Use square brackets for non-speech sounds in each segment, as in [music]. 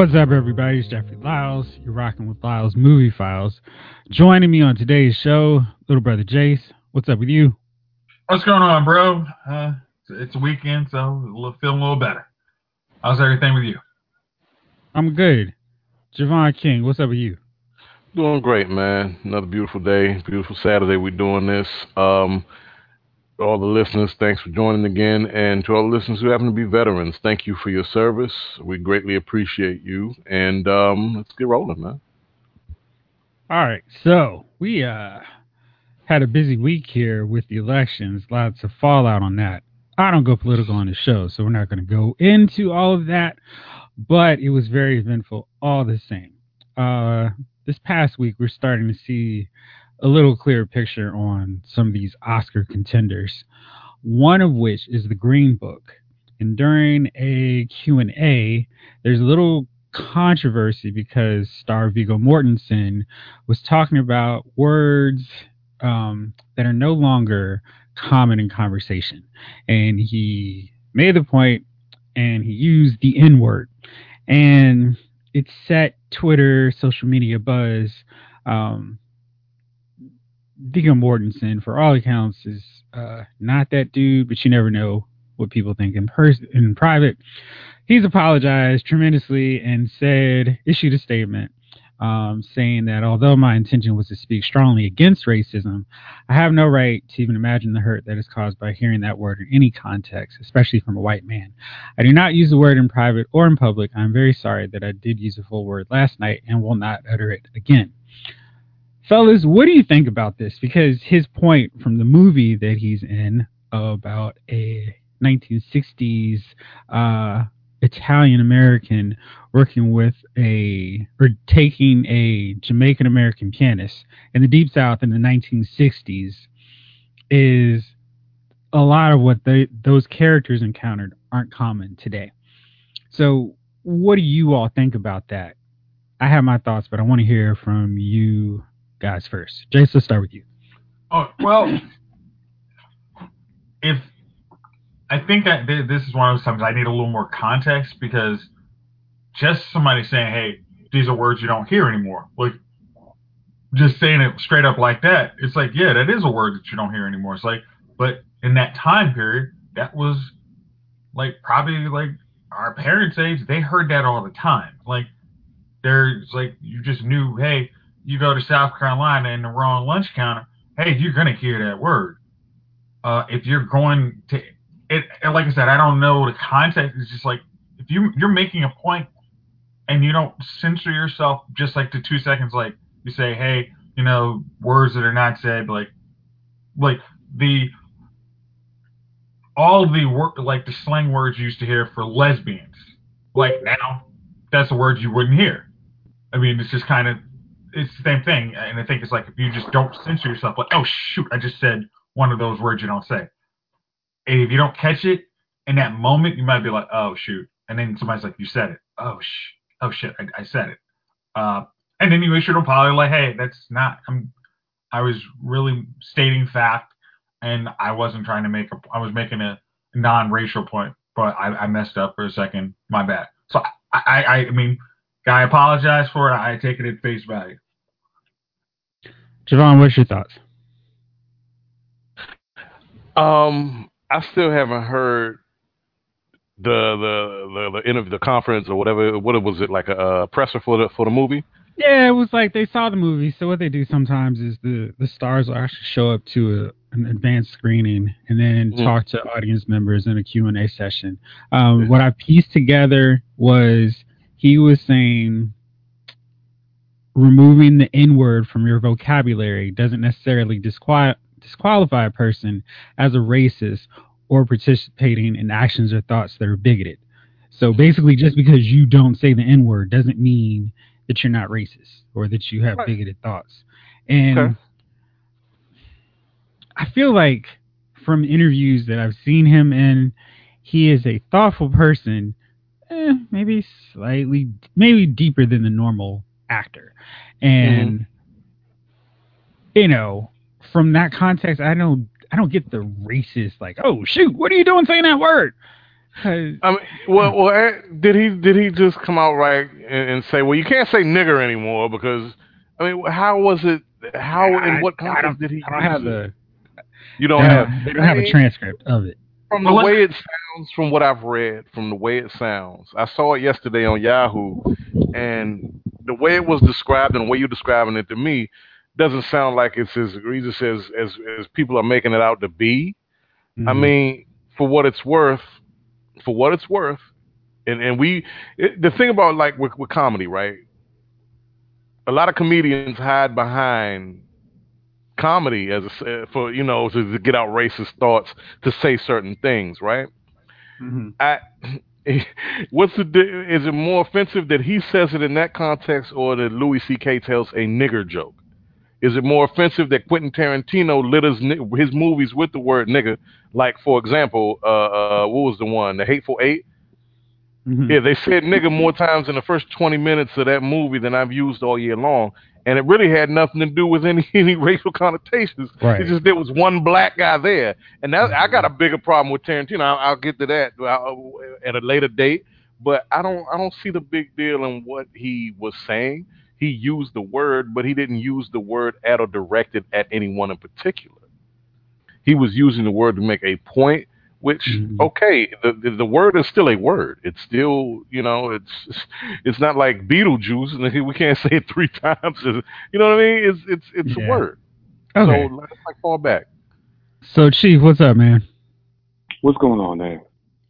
What's up, everybody? It's Jeffrey Lyles. You're rocking with Lyles Movie Files. Joining me on today's show, little brother Jace. What's up with you? What's going on, bro? Uh, it's a weekend, so I'm feeling a little better. How's everything with you? I'm good. Javon King, what's up with you? Doing great, man. Another beautiful day, beautiful Saturday. We're doing this. Um, all the listeners, thanks for joining again. And to all the listeners who happen to be veterans, thank you for your service. We greatly appreciate you. And um, let's get rolling, man. All right. So we uh, had a busy week here with the elections, lots of fallout on that. I don't go political on the show, so we're not going to go into all of that, but it was very eventful all the same. Uh, this past week, we're starting to see a little clearer picture on some of these Oscar contenders. One of which is the Green Book. And during a Q&A, there's a little controversy because star Viggo Mortensen was talking about words um, that are no longer common in conversation. And he made the point and he used the N word. And it set Twitter, social media buzz. Um, Viggo Mortensen, for all accounts, is uh, not that dude, but you never know what people think in person in private. He's apologized tremendously and said, issued a statement um, saying that although my intention was to speak strongly against racism, I have no right to even imagine the hurt that is caused by hearing that word in any context, especially from a white man. I do not use the word in private or in public. I'm very sorry that I did use a full word last night and will not utter it again fellas, what do you think about this? Because his point from the movie that he's in about a 1960s uh, Italian American working with a or taking a Jamaican American pianist in the Deep South in the 1960s is a lot of what they, those characters encountered aren't common today. So, what do you all think about that? I have my thoughts, but I want to hear from you guys first. Jace, let's start with you. Oh well, if I think that this is one of those times I need a little more context because just somebody saying, "Hey, these are words you don't hear anymore," like just saying it straight up like that, it's like, yeah, that is a word that you don't hear anymore. It's like, but in that time period, that was like probably like our parents' age, they heard that all the time. Like there's like you just knew, hey, you go to South Carolina and the wrong lunch counter, hey, you're gonna hear that word. Uh, if you're going to it, like I said, I don't know the context. It's just like if you you're making a point and you don't censor yourself just like the two seconds, like you say, hey, you know, words that are not said, like like the all the work like the slang words you used to hear for lesbians. Like now, that's a word you wouldn't hear. I mean, it's just kind of it's the same thing. And I think it's like if you just don't censor yourself, like, oh shoot, I just said one of those words you don't say. And if you don't catch it in that moment, you might be like, oh shoot. And then somebody's like, you said it. Oh sh, oh shit, I, I said it. Uh, and then you issue an apology, like, hey, that's not. I'm. I was really stating fact, and I wasn't trying to make a. I was making a non-racial point, but I, I messed up for a second. My bad. So I, I, I mean, Guy apologized for it. I take it at face value. Javon, what's your thoughts? Um, I still haven't heard the the the, the interview, the conference or whatever. What was it like a, a presser for the for the movie? Yeah, it was like they saw the movie. So what they do sometimes is the the stars will actually show up to a, an advanced screening and then mm-hmm. talk to audience members in a Q and A session. Um, what I pieced together was he was saying removing the N word from your vocabulary doesn't necessarily disqual- disqualify a person as a racist or participating in actions or thoughts that are bigoted. So basically, just because you don't say the N word doesn't mean that you're not racist or that you have right. bigoted thoughts. And okay. I feel like from interviews that I've seen him in, he is a thoughtful person eh, maybe slightly, maybe deeper than the normal actor. And, mm-hmm. you know, from that context, I don't, I don't get the racist, like, oh, shoot, what are you doing saying that word? I mean, well, well, eh, did he did he just come out right and, and, say, well, you can't say nigger anymore because, I mean, how was it? How in what context did he? I don't have the. You don't have. They don't have a transcript of it. From the way it sounds, from what I've read, from the way it sounds, I saw it yesterday on Yahoo, and the way it was described and the way you're describing it to me doesn't sound like it's as egregious as as, as people are making it out to be. Mm-hmm. I mean, for what it's worth, for what it's worth, and and we it, the thing about like with, with comedy, right? A lot of comedians hide behind comedy as a, for you know to, to, get out racist thoughts to say certain things, right? Mm-hmm. I, [laughs] what's the is it more offensive that he says it in that context or that Louis C.K. tells a nigger joke? Is it more offensive that Quentin Tarantino litters his movies with the word nigger? Like, for example, uh, uh, what was the one, The Hateful 8 mm-hmm. Yeah, they said nigger more times in the first 20 minutes of that movie than I've used all year long and it really had nothing to do with any [laughs] any racial connotations. Right. It just there was one black guy there, and that, I got a bigger problem with Tarantino. I'll, I'll get to that uh, at a later date, but I don't I don't see the big deal in what he was saying. He used the word, but he didn't use the word at or directed at anyone in particular. He was using the word to make a point which mm-hmm. okay the, the word is still a word. It's still you know it's it's not like beetlejuice and we can't say it three [laughs] times. You know what i mean? It's it's it's yeah. a word okay. so let's like fall back. So chief what's up man? What's going on there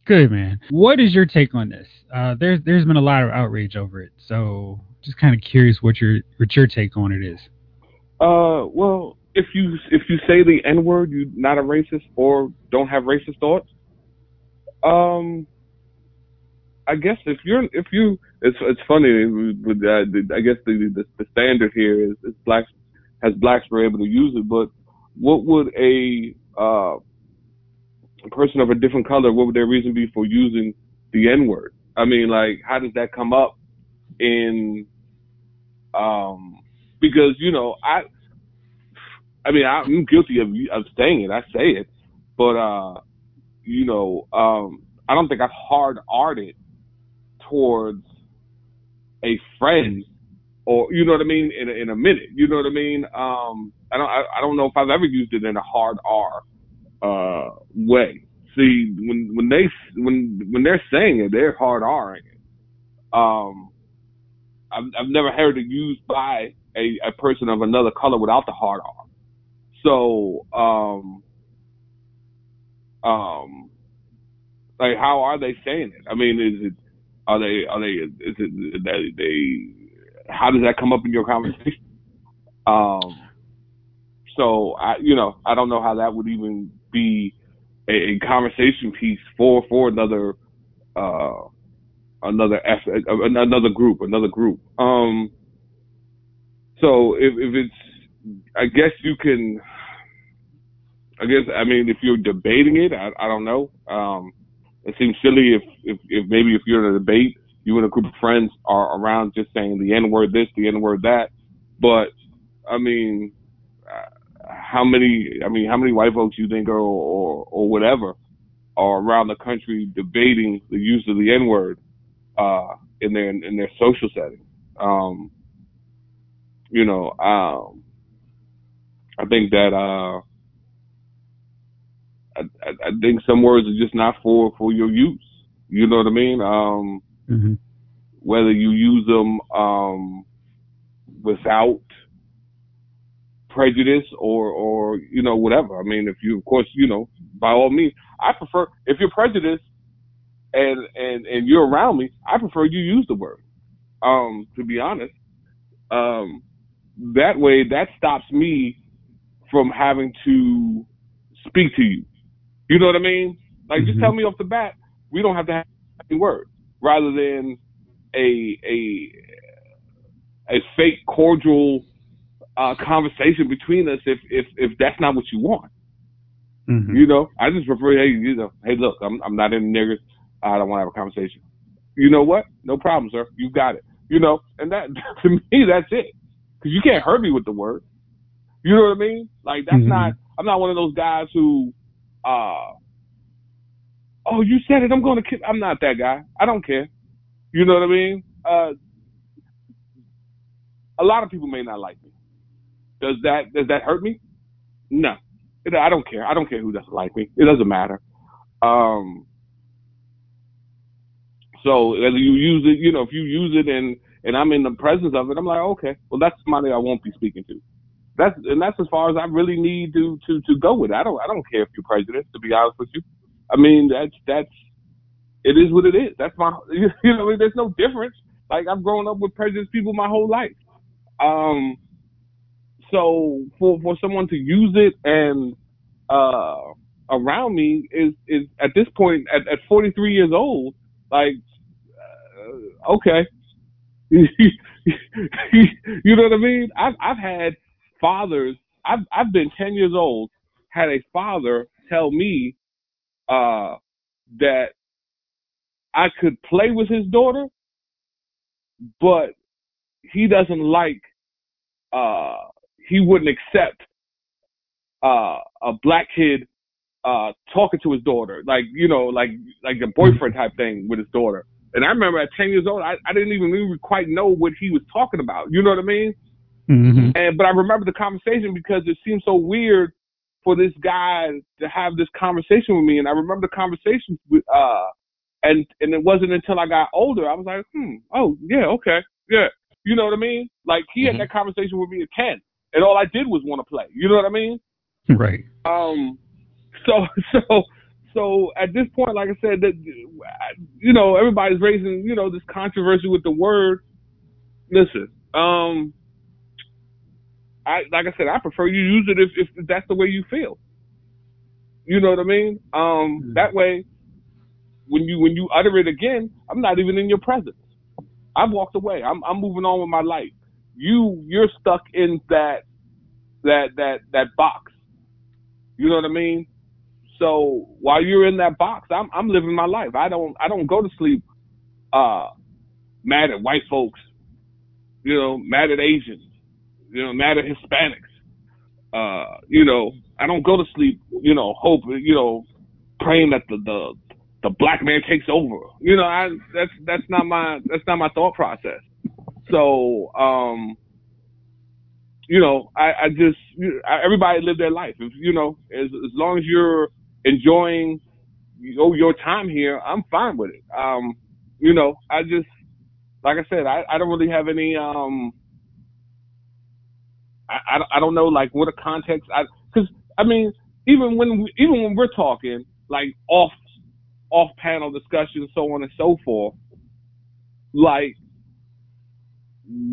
good man. What is your take on this? Uh there's there's been a lot of outrage over it so just kind of curious what your what your take on it is. Uh well if you if you say the N word, you're not a racist or don't have racist thoughts. Um, I guess if you're if you it's it's funny. I guess the, the the standard here is, is blacks has blacks were able to use it, but what would a uh, person of a different color, what would their reason be for using the N word? I mean, like, how does that come up in, um, because, you know, I, I mean, I'm guilty of of saying it. I say it, but uh, you know, um, I don't think I've hard arted towards a friend or you know what I mean in a, in a minute. You know what I mean? Um, I don't I, I don't know if I've ever used it in a hard R uh, way. See, when when they when when they're saying it, they're hard Ring it. Um, I've I've never heard it used by a, a person of another color without the hard R. So, um, um, like, how are they saying it? I mean, is it, are they, are they, is it, that they, how does that come up in your conversation? Um, so I, you know, I don't know how that would even be a, a conversation piece for, for another, uh, another F, another group, another group. Um, so if, if it's, I guess you can, I guess I mean if you're debating it, I, I don't know. Um, it seems silly if, if if maybe if you're in a debate, you and a group of friends are around just saying the N word this, the N word that. But I mean, how many? I mean, how many white folks you think, or or, or whatever, are around the country debating the use of the N word uh, in their in their social setting? Um, you know, um, I think that uh, I, I, think some words are just not for for your use. You know what I mean? Um, mm-hmm. Whether you use them um, without prejudice or or you know whatever. I mean, if you of course you know by all means, I prefer if you're prejudiced and and and you're around me, I prefer you use the word. Um, to be honest, um, that way that stops me from having to speak to you you know what I mean? Like, mm-hmm. just tell me off the bat, we don't have to have any words, rather than a a a fake cordial uh, conversation between us. If if if that's not what you want, mm-hmm. you know, I just prefer hey, you know, hey, look, I'm I'm not in niggers. I don't want to have a conversation. You know what? No problem, sir. You got it. You know, and that [laughs] to me, that's it. Because you can't hurt me with the word. You know what I mean? Like that's mm-hmm. not. I'm not one of those guys who uh, oh, you said it. I'm going to kill. I'm not that guy. I don't care. You know what I mean? Uh, a lot of people may not like me. Does that does that hurt me? No, it, I don't care. I don't care who doesn't like me. It doesn't matter. Um, so as you use it, you know, if you use it and and I'm in the presence of it, I'm like, okay, well that's somebody I won't be speaking to. That's and that's as far as I really need to to to go with. It. I don't I don't care if you're president. To be honest with you, I mean that's that's it is what it is. That's my [laughs] you know there's no difference. Like I've grown up with prejudice people my whole life. Um, so for for someone to use it and uh around me is is at this point at, at 43 years old like uh, okay [laughs] you know what I mean I've I've had fathers I've I've been 10 years old had a father tell me uh that I could play with his daughter but he doesn't like uh he wouldn't accept uh a black kid uh talking to his daughter like you know like like a boyfriend type thing with his daughter. And i remember at 10 years old i, I didn't even really quite know what he was talking about you know what i mean Mm-hmm. and but i remember the conversation because it seemed so weird for this guy to have this conversation with me and i remember the conversation with uh and and it wasn't until i got older i was like hmm oh yeah okay yeah you know what i mean like he Mhm. had that conversation with me at 10 and all i did was want to play you know what i mean Right. um, so [laughs] so so at this point, like I said, that you know everybody's raising you know this controversy with the word. Listen, um, I like I said, I prefer you use it if if that's the way you feel. You know what I mean? Um, Mm. that way, when you when you utter it again, I'm not even in your presence. I've walked away. I'm I'm moving on with my life. You you're stuck in that that that that box. You know what I mean? So while you're in that box, I'm I'm living my life. I don't I don't go to sleep uh mad at white folks, you know, mad at Asians, you know, mad at Hispanics. Uh, you know, I don't go to sleep, you know, hope you know, praying that the the the black man takes over. You know, I that's that's not my that's not my thought process. So, um you know, I, I just I, everybody live their life. If you know, as as long as you're enjoying you your time here, I'm fine with it. Um, you know, I just like I said, I, I don't really have any um I, I, I don't know like what a context I because I mean even when we, even when we're talking like off off panel discussions so on and so forth like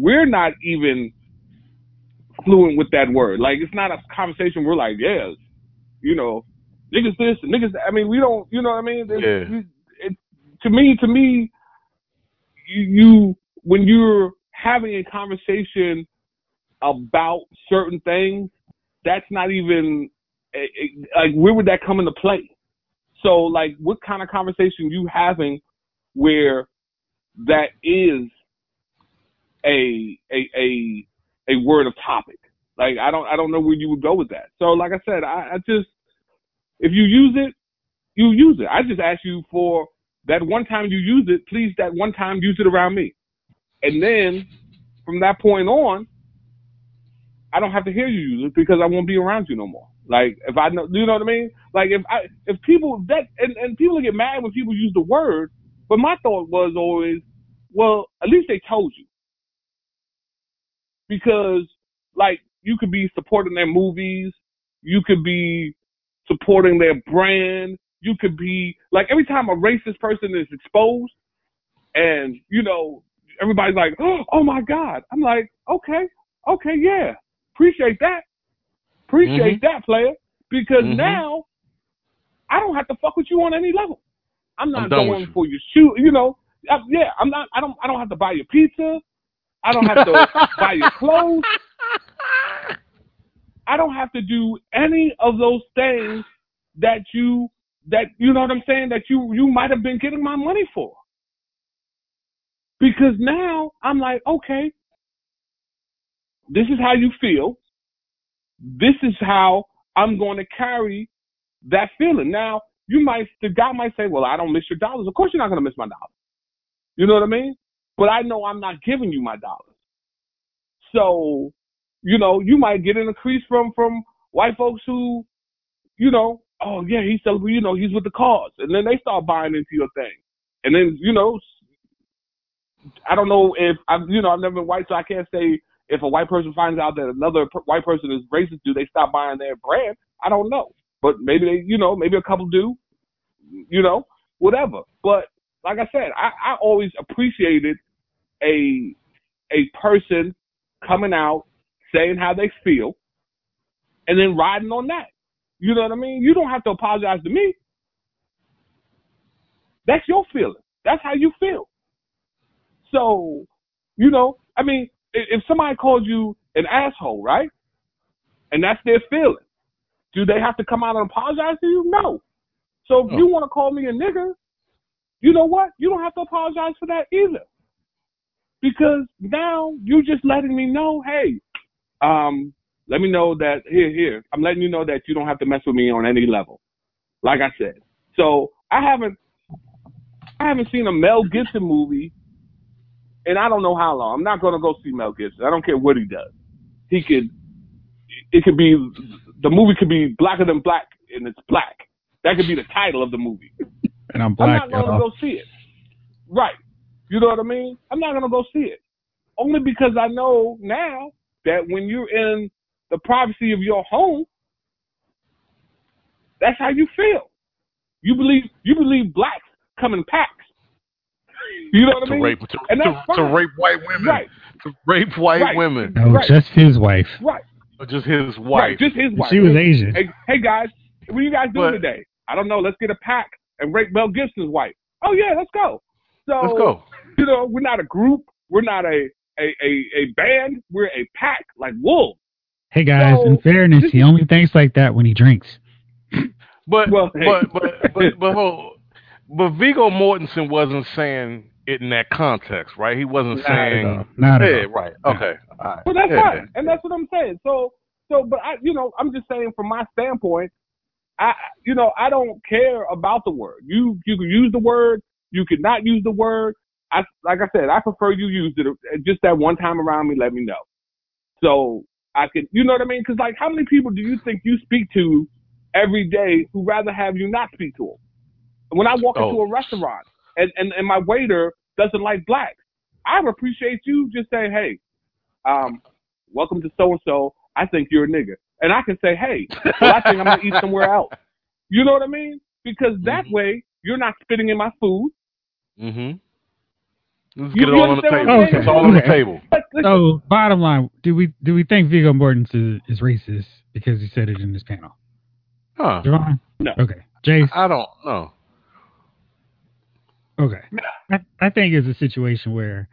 we're not even fluent with that word like it's not a conversation we're like yeah you know niggas this niggas that. I mean we don't you know what I mean There's- Yeah. we- it, to me to me you, you when you're having a conversation about certain things, that's not even eh, eh, like where would that come into play? So like, what kind of conversation you having where that is a a a a word of topic? Like I don't I don't know where you would go with that. So like I said, I, I just if you use it, you use it. I just ask you for that one time you use it, please that one time use it around me. And then from that point on, I don't have to hear you use it because I won't be around you no more. Like if I know, you know what I mean? Like if I if people that and and people get mad when people use the word, but my thought was always, well, at least they told you because like you could be supporting their movies, you could be supporting their brand, you could be like every time a racist person is exposed, and you know everybody's like, [gasps] oh my god, I'm like, okay, okay, yeah, appreciate that. Appreciate that, player. Because Mhm. now I don't have to fuck with you on any level. I'm not I'm going you. for your shoe. You know, I, yeah. I'm not. I don't. I don't have to buy your pizza. I don't have to [laughs] buy your clothes. I don't have to do any of those things that you that you know what I'm saying that you you might have been getting my money for. Because now I'm like, okay, this is how you feel. This is how I'm going to carry that feeling. Now, you might the guy might say, Well, I don't miss your dollars. Of course you're not gonna miss my dollars. You know what I mean? But I know I'm not giving you my dollars. So, you know, you might get an increase from from white folks who, you know, oh yeah, he's celebrating, you know, he's with the cause. And then they start buying into your thing. And then, you know, I don't know if I'm, you know, I've never been white, so I can't say if a white person finds out that another white person is racist, do they stop buying their brand? I don't know, but maybe they, you know, maybe a couple do, you know, whatever. But like I said, I, I always appreciated a a person coming out saying how they feel, and then riding on that. You know what I mean? You don't have to apologize to me. That's your feeling. That's how you feel. So, you know, I mean, if somebody calls you an asshole, right? And that's their feeling. Do they have to come out and apologize to you? No. So if No. you want to call me a nigger, you know what? You don't have to apologize for that either. Because now you're just letting me know, hey, um, let me know that here, here. I'm letting you know that you don't have to mess with me on any level. Like I said. So I haven't I haven't seen a Mel Gibson movie and I don't know how long. I'm not gonna go see Mel Gibson. I don't care what he does. He could it could be the movie could be blacker than black and it's black. That could be the title of the movie. [laughs] And I'm black. I'm not gonna y'all. go see it. Right. You know what I mean? I'm not gonna go see it. Only because I know now that when you're in the privacy of your home, that's how you feel. You believe you believe blacks come in packs. You know what I To mean? rape, to, And that's to, to rape white women. Right, To rape white Right. women. No, Right. just his wife. right, Or just his right. wife. Just his wife. She was Asian. Hey, hey guys, what are you guys doing But- today? I don't know. Let's get a pack and rape Mel Gibson's wife. Oh yeah, let's go. So Let's go. you know, we're not a group. We're not a a, a, a band. We're a pack, like wolves. Hey guys, So, in fairness, he only thinks like that when he drinks. But Well, hey. but but but but, hold, but Viggo Mortensen wasn't saying it in that context, right? He wasn't Not saying all. Not at Yeah, all. right. Okay. All right. Well, that's Yeah. fine, and that's what I'm saying. So, so, but I, you know, I'm just saying from my standpoint, I, you know, I don't care about the word. You, you can use the word. You could not use the word. I, like I said, I prefer you use it just that one time around me. Let me know, so I could, you know what I mean? Because like, how many people do you think you speak to every day who rather have you not speak to them? When I walk oh. into Oh. a restaurant and, and and my waiter doesn't like blacks, I would appreciate you just saying, hey, um, welcome to so and so. I think you're a nigga, and I can say, hey, well, I think I'm gonna eat [laughs] somewhere else. You know what I mean? Because that Mhm. way you're not spitting in my food. Mm-hmm. Let's You- get it all on the table. what I'm It's all on the table. So, bottom line, do we do we think Viggo Mortensen is, is racist because he said it in his panel? Huh. Javon? No. Okay. Jace? I don't know. Okay. I, I think it's a situation where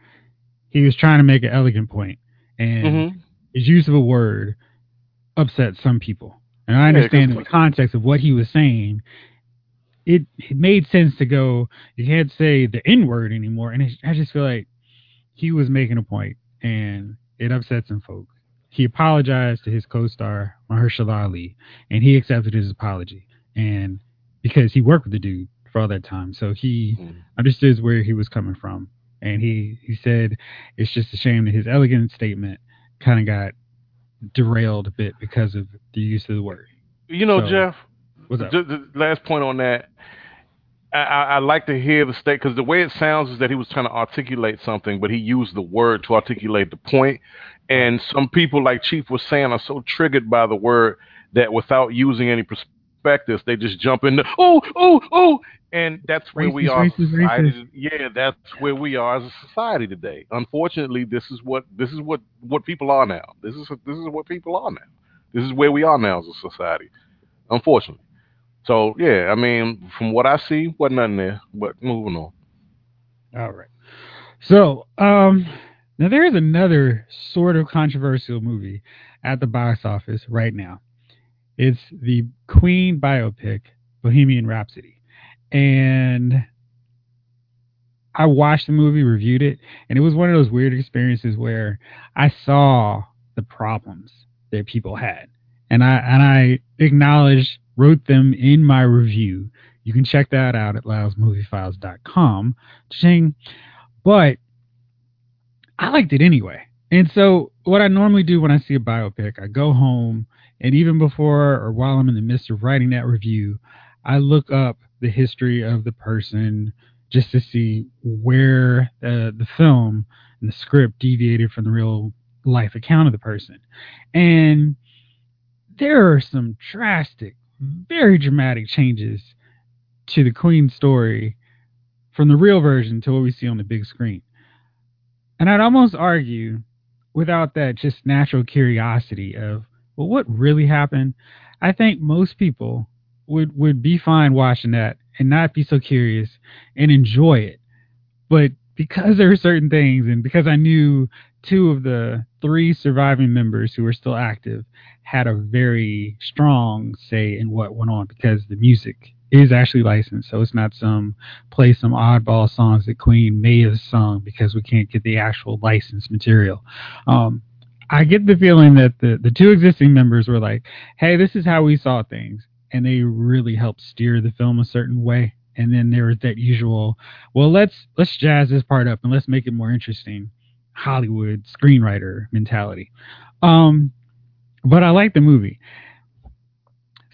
he was trying to make an elegant point, and Mm-hmm. his use of a word upset some people. And I Yeah, understand the context of what he was saying, it, it made sense to go, you can't say the N word anymore. And it, I just feel like he was making a point, and it upset some folks. He apologized to his co star, Mahershala Ali, and he accepted his apology. And because he worked with the dude for all that time, so he Mhm. understood where he was coming from. And he, he said it's just a shame that his elegant statement kind of got derailed a bit because of the use of the word. You know, So, Jeff. What's up? Just the last point on that. I, I, I like to hear the state because the way it sounds is that he was trying to articulate something, but he used the word to articulate the point. And some people, like Chief was saying, are so triggered by the word that without using any perspectives, they just jump in. Oh, oh, oh, and that's where we are. racist, racist. Yeah, that's where we are as a society today. Unfortunately, this is what this is what what people are now. This is this is what people are now. This is where we are now as a society. Unfortunately. So yeah, I mean, from what I see, wasn't nothing there. But moving on. All right. So, um, now there is another sort of controversial movie at the box office right now. It's the Queen biopic, Bohemian Rhapsody. And I watched the movie, reviewed it, and it was one of those weird experiences where I saw the problems that people had. And I and I acknowledged, wrote them in my review You can check that out at loudmoviefiles.com. Ching. But I liked it anyway. And so, what I normally do when I see a biopic, I go home, and even before or while I'm in the midst of writing that review, I look up the history of the person just to see where uh, the film and the script deviated from the real life account of the person. And there are some drastic, very dramatic changes to the Queen story from the real version to what we see on the big screen. And I'd almost argue, without that just natural curiosity of, well, what really happened? I think most people would would be fine watching that and not be so curious and enjoy it. But because there are certain things, and because I knew two of the three surviving members who are still active had a very strong say in what went on because the music is actually licensed, so it's not some play some oddball songs that Queen may have sung because we can't get the actual licensed material. Um, I get the feeling that the the two existing members were like, "Hey, this is how we saw things," and they really helped steer the film a certain way. And then there was that usual, "Well, let's let's jazz this part up and let's make it more interesting." Hollywood screenwriter mentality. Um, but I like the movie.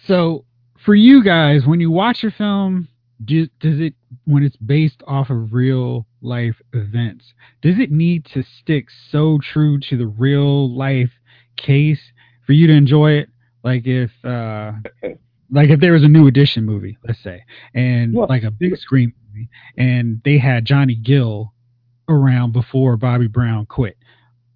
So for you guys, when you watch a film, do, does it when it's based off of real life events, does it need to stick so true to the real life case for you to enjoy it? Like if uh like if there was a new edition movie, let's say, and Well- like a big screen movie, and they had Johnny Gill around before Bobby Brown quit,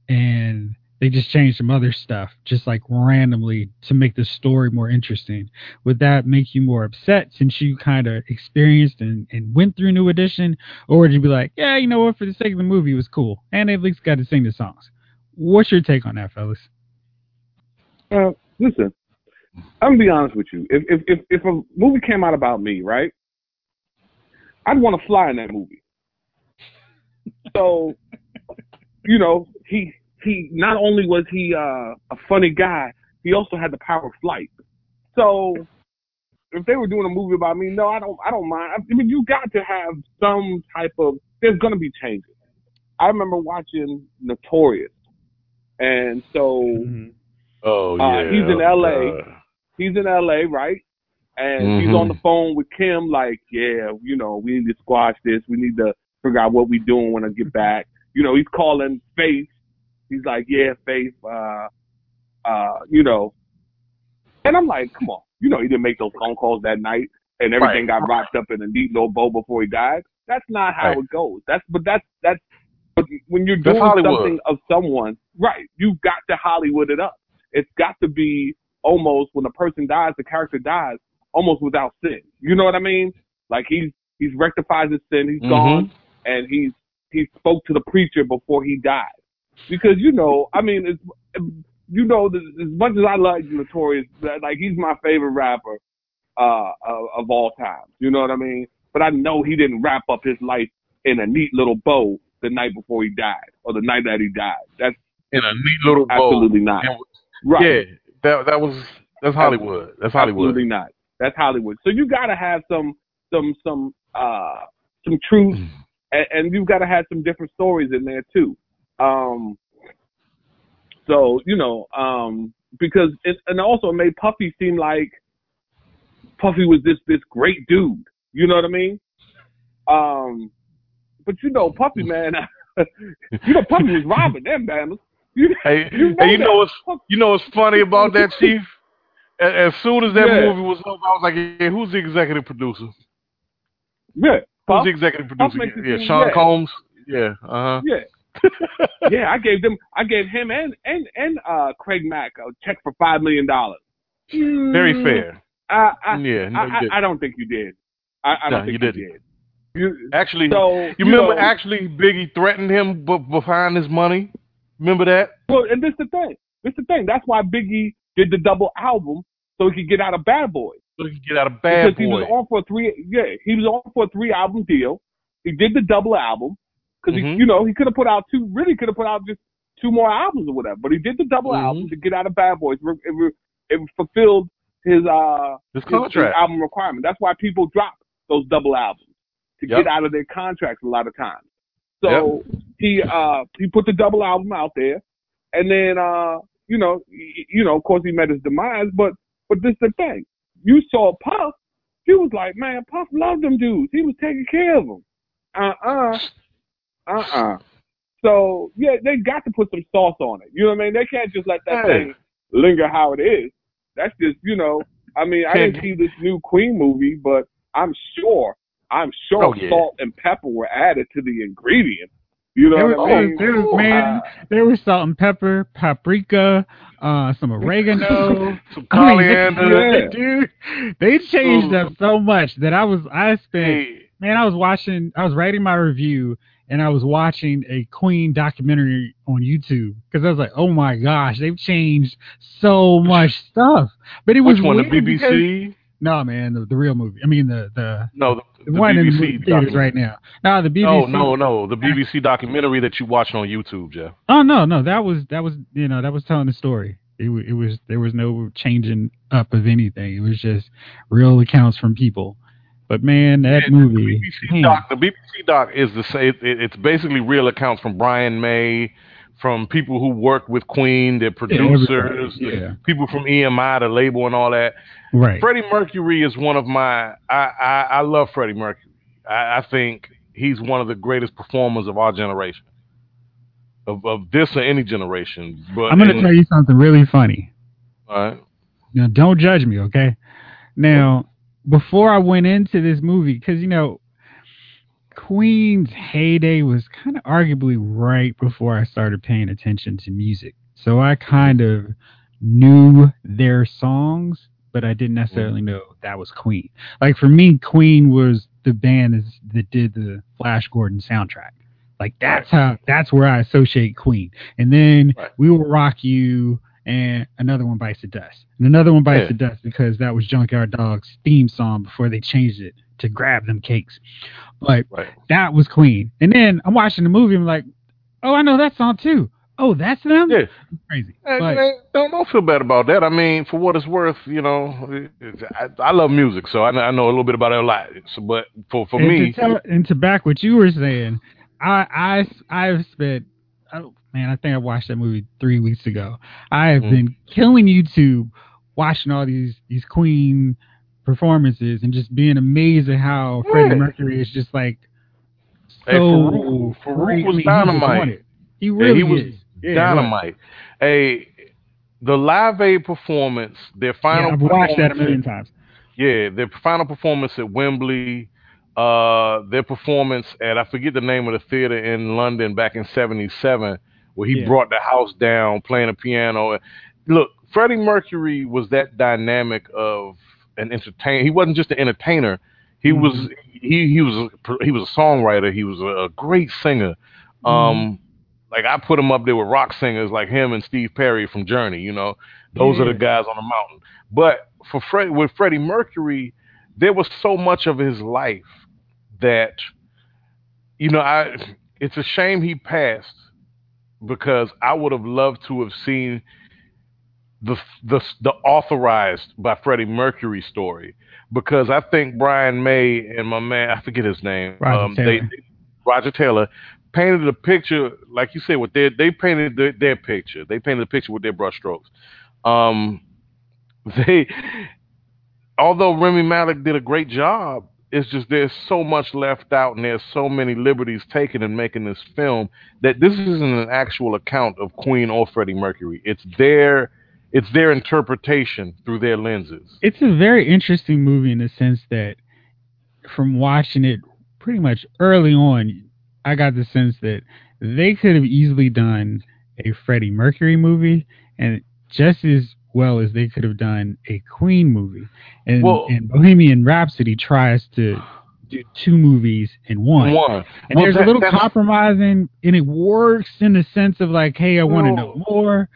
and they just changed some other stuff, just like randomly to make the story more interesting. Would that make you more upset since you kind of experienced and, and went through New Edition, or would you be like, yeah, you know what, for the sake of the movie, it was cool, and they at least got to sing the songs? What's your take on that, fellas? Uh, listen, I'm gonna be honest with you. If if if, if a movie came out about me, right, I'd want to fly in that movie. So, you know, he he not only was he uh, a funny guy, he also had the power of flight. So, if they were doing a movie about me, no, I don't I don't mind. I mean, you got to have some type of. There's gonna be changes. I remember watching Notorious, and so. Oh Uh, yeah. he's in LA. God. he's in LA, right? And he's Mhm. on the phone with Kim, like, yeah, you know, we need to squash this. We need to figure out what we're doing when I get back. You know, he's calling Faith. He's like, yeah, Faith, uh, uh, you know. And I'm like, come on, you know, he didn't make those phone calls that night, and everything got wrapped up in a neat little bow before he died. That's not how Right. it goes. That's but that's that's but when you're doing something of someone, right? You've got to Hollywood it up. It's got to be almost when a person dies, the character dies almost without sin. You know what I mean? Like he's he's rectified his sin, he's Mhm. gone, and he's he spoke to the preacher before he died. Because you know, I mean, it's, you know, as as much as I like Notorious, like he's my favorite rapper uh, of, of all time. You know what I mean? But I know he didn't wrap up his life in a neat little bow the night before he died or the night that he died. That's in a neat little bow. absolutely not. And- Right. Yeah, that that was that's Hollywood. That's Hollywood. Absolutely not. That's Hollywood. So you gotta have some some some uh some truth and, and you've gotta have some different stories in there too. Um so, you know, um because it and also it made Puffy seem like Puffy was this this great dude. You know what I mean? Um but you know, Puffy man [laughs] you know Puffy was robbing them man. You, Hey, [laughs] you know hey, you know what's you know what's funny about that, [laughs] Chief? As soon as that Yeah. movie was over, I was like, yeah, "Who's the executive producer? Yeah. Who's the executive producer? makes Yeah, Sean yeah. Combs. Yeah, uh huh. Yeah. [laughs] yeah, I gave them, I gave him and and and uh Craig Mack a check for five million dollars. Very fair. I I, Yeah, no, I, I. I don't think you did. I, I No, don't think you you, didn't. did. You, Actually, so you remember know, actually Biggie threatened him b- behind his money. Remember that? Well, and this the thing. This the thing. That's why Biggie did the double album so he could get out of Bad Boys. So he could get out of Bad because he was on for a three. Yeah, he was on for a three album deal. He did the double album because Mhm. you know, he could have put out two. Really, could have put out just two more albums or whatever. But he did the double Mhm. album to get out of Bad Boys. It, it, it fulfilled his uh His his, his contract. album requirement. That's why people drop those double albums to Yep. get out of their contracts a lot of times. So he uh he put the double album out there, and then uh you know you know of course he met his demise, but but this is the thing, you saw Puff, he was like man Puff loved them dudes, he was taking care of them. Uh uh, uh uh. Uh. So yeah, they got to put some sauce on it. You know what I mean? They can't just let that Hey. thing linger how it is. That's just you know. I mean, I didn't see this new Queen movie, but I'm sure, I'm sure Oh, yeah. salt and pepper were added to the ingredients. You know There what was, I mean? there was man, there was salt and pepper, paprika, uh, some [laughs] oregano. Some I mean, coriander. Yeah. dude, they changed up so much that I was I spent Hey, man, I was watching, I was writing my review, and I was watching a Queen documentary on YouTube because I was like, oh my gosh, they've changed so much stuff. But it was which one? The weird because- BBC? no, man, the, the real movie. I mean, the the, No, the, the, the one in the BBC theaters right now. No, the BBC. No, no, no. The [laughs] BBC documentary that you watched on YouTube, Jeff. Oh no, no, that was that was you know that was telling the story. It, it was there was no changing up of anything. It was just real accounts from people. But man, that Yeah, movie. BBC man. doc. The BBC doc is the same. It, it's basically real accounts from Brian May, from people who worked with Queen, their producers, the yeah. people from EMI, the label, and all that. Right. Freddie Mercury is one of my. I I, I love Freddie Mercury. I, I think he's one of the greatest performers of our generation, of of this or any generation. But I'm gonna tell you something really funny. all right. Now, don't judge me, okay? Now, before I went into this movie, because you know, Queen's heyday was kind of arguably right before I started paying attention to music, so I kind of knew their songs, but I didn't necessarily mm-hmm. know that was Queen. Like for me, Queen was the band that did the Flash Gordon soundtrack. Like that's how that's where I associate Queen. And then Right. We Will Rock You and another one bites the dust. And another one bites Yeah. the dust because that was Junkyard Dog's theme song before they changed it to grab them cakes. But Right. that was Queen. And then I'm watching the movie, I'm like, oh, I know that song too. Oh, that's them? Yeah. Crazy. Hey, But- don't don't feel bad about that. I mean, for what it's worth, you know, I, I love music, so I, know- I know a little bit about it a lot. So, but for for and me, to tell, and to back what you were saying, I I I've spent man, I think I watched that movie three weeks ago. I have Mm. been killing YouTube watching all these these Queen performances and just being amazed at how Freddie Mercury is just like so Hey, Farouk- Farouk was I mean, he just dynamite. He Yeah, really he was is. Yeah, dynamite. Hey, the Live Aid performance, their Yeah, final I've watched that a performance million times. Yeah, their final performance at Wembley, uh, their performance at I forget the name of the theater in London back in '77, where he Yeah. brought the house down playing a piano. Look, Freddie Mercury was that dynamic of an entertainer. He wasn't just an entertainer. He Mhm. was he he was a, he was a songwriter. He was a, great singer. Mm-hmm. Um, like I put him up there with rock singers like him and Steve Perry from Journey. You know, those are the guys on the mountain. But for Fred, with Freddie Mercury, there was so much of his life that, you know, I it's a shame he passed because I would have loved to have seen the the the authorized by Freddie Mercury story. Because I think Brian May and my man I forget his name Roger they Taylor. Roger Taylor painted a picture like you said with their they painted their, their picture. They painted a picture with their brushstrokes um [laughs] they although Rami Malek did a great job it's just there's so much left out and there's so many liberties taken in making this film that this isn't an actual account of Queen or Freddie Mercury. It's their it's their interpretation through their lenses. It's a very interesting movie in the sense that from watching it pretty much early on, I got the sense that they could have easily done a Freddie Mercury movie and just as well as they could have done a Queen movie. And, Well- and Bohemian Rhapsody tries to do two movies in one. one And Well, there's that- a little compromising, and it works in the sense of like, hey, I want to know more,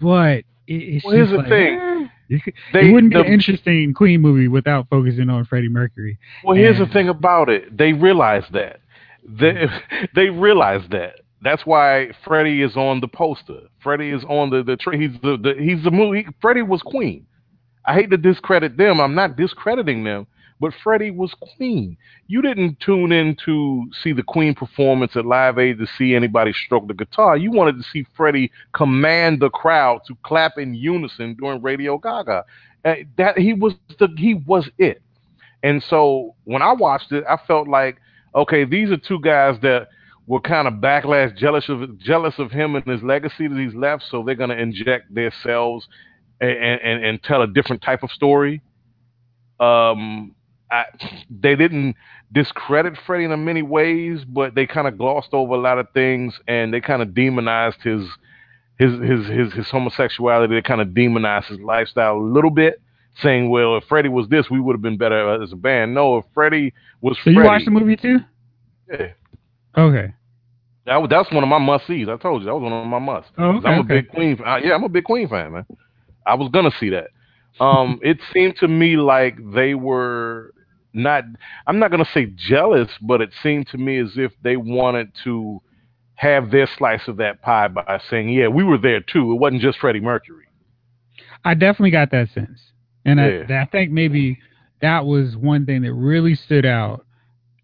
but it, it's Well, here's the like, thing. eh. It, They- it wouldn't be the- an interesting Queen movie without focusing on Freddie Mercury. Well, here's the thing about it. They realize that. They [laughs] they realize that. That's why Freddie is on the poster. Freddie is on the the he's the, the he's the movie. Freddie was Queen. I hate to discredit them. I'm not discrediting them, but Freddie was Queen. You didn't tune in to see the Queen performance at Live Aid to see anybody stroke the guitar. You wanted to see Freddie command the crowd to clap in unison during Radio Gaga. Uh, that he was the he was it. And so when I watched it, I felt like, okay, these are two guys that were kind of backlash jealous of jealous of him and his legacy that he's left, so they're gonna inject themselves and, and, and tell a different type of story. Um, I, they didn't discredit Freddie in many ways, but they kind of glossed over a lot of things, and they kind of demonized his his his his, his homosexuality. They kind of demonized his lifestyle a little bit, saying, "Well, if Freddie was this, we would have been better as a band." No, if Freddie was, So Freddie, you watched the movie too? yeah, Okay. that that's one of my must sees. I told you that was one of my must. Oh, okay. I'm a okay. big Queen. Yeah, I'm a big Queen fan, man. I was gonna see that. Um, [laughs] it seemed to me like they were not. I'm not gonna say jealous, but it seemed to me as if they wanted to have their slice of that pie by saying, "Yeah, we were there too. It wasn't just Freddie Mercury." I definitely got that sense, and Yeah. I, I think maybe that was one thing that really stood out,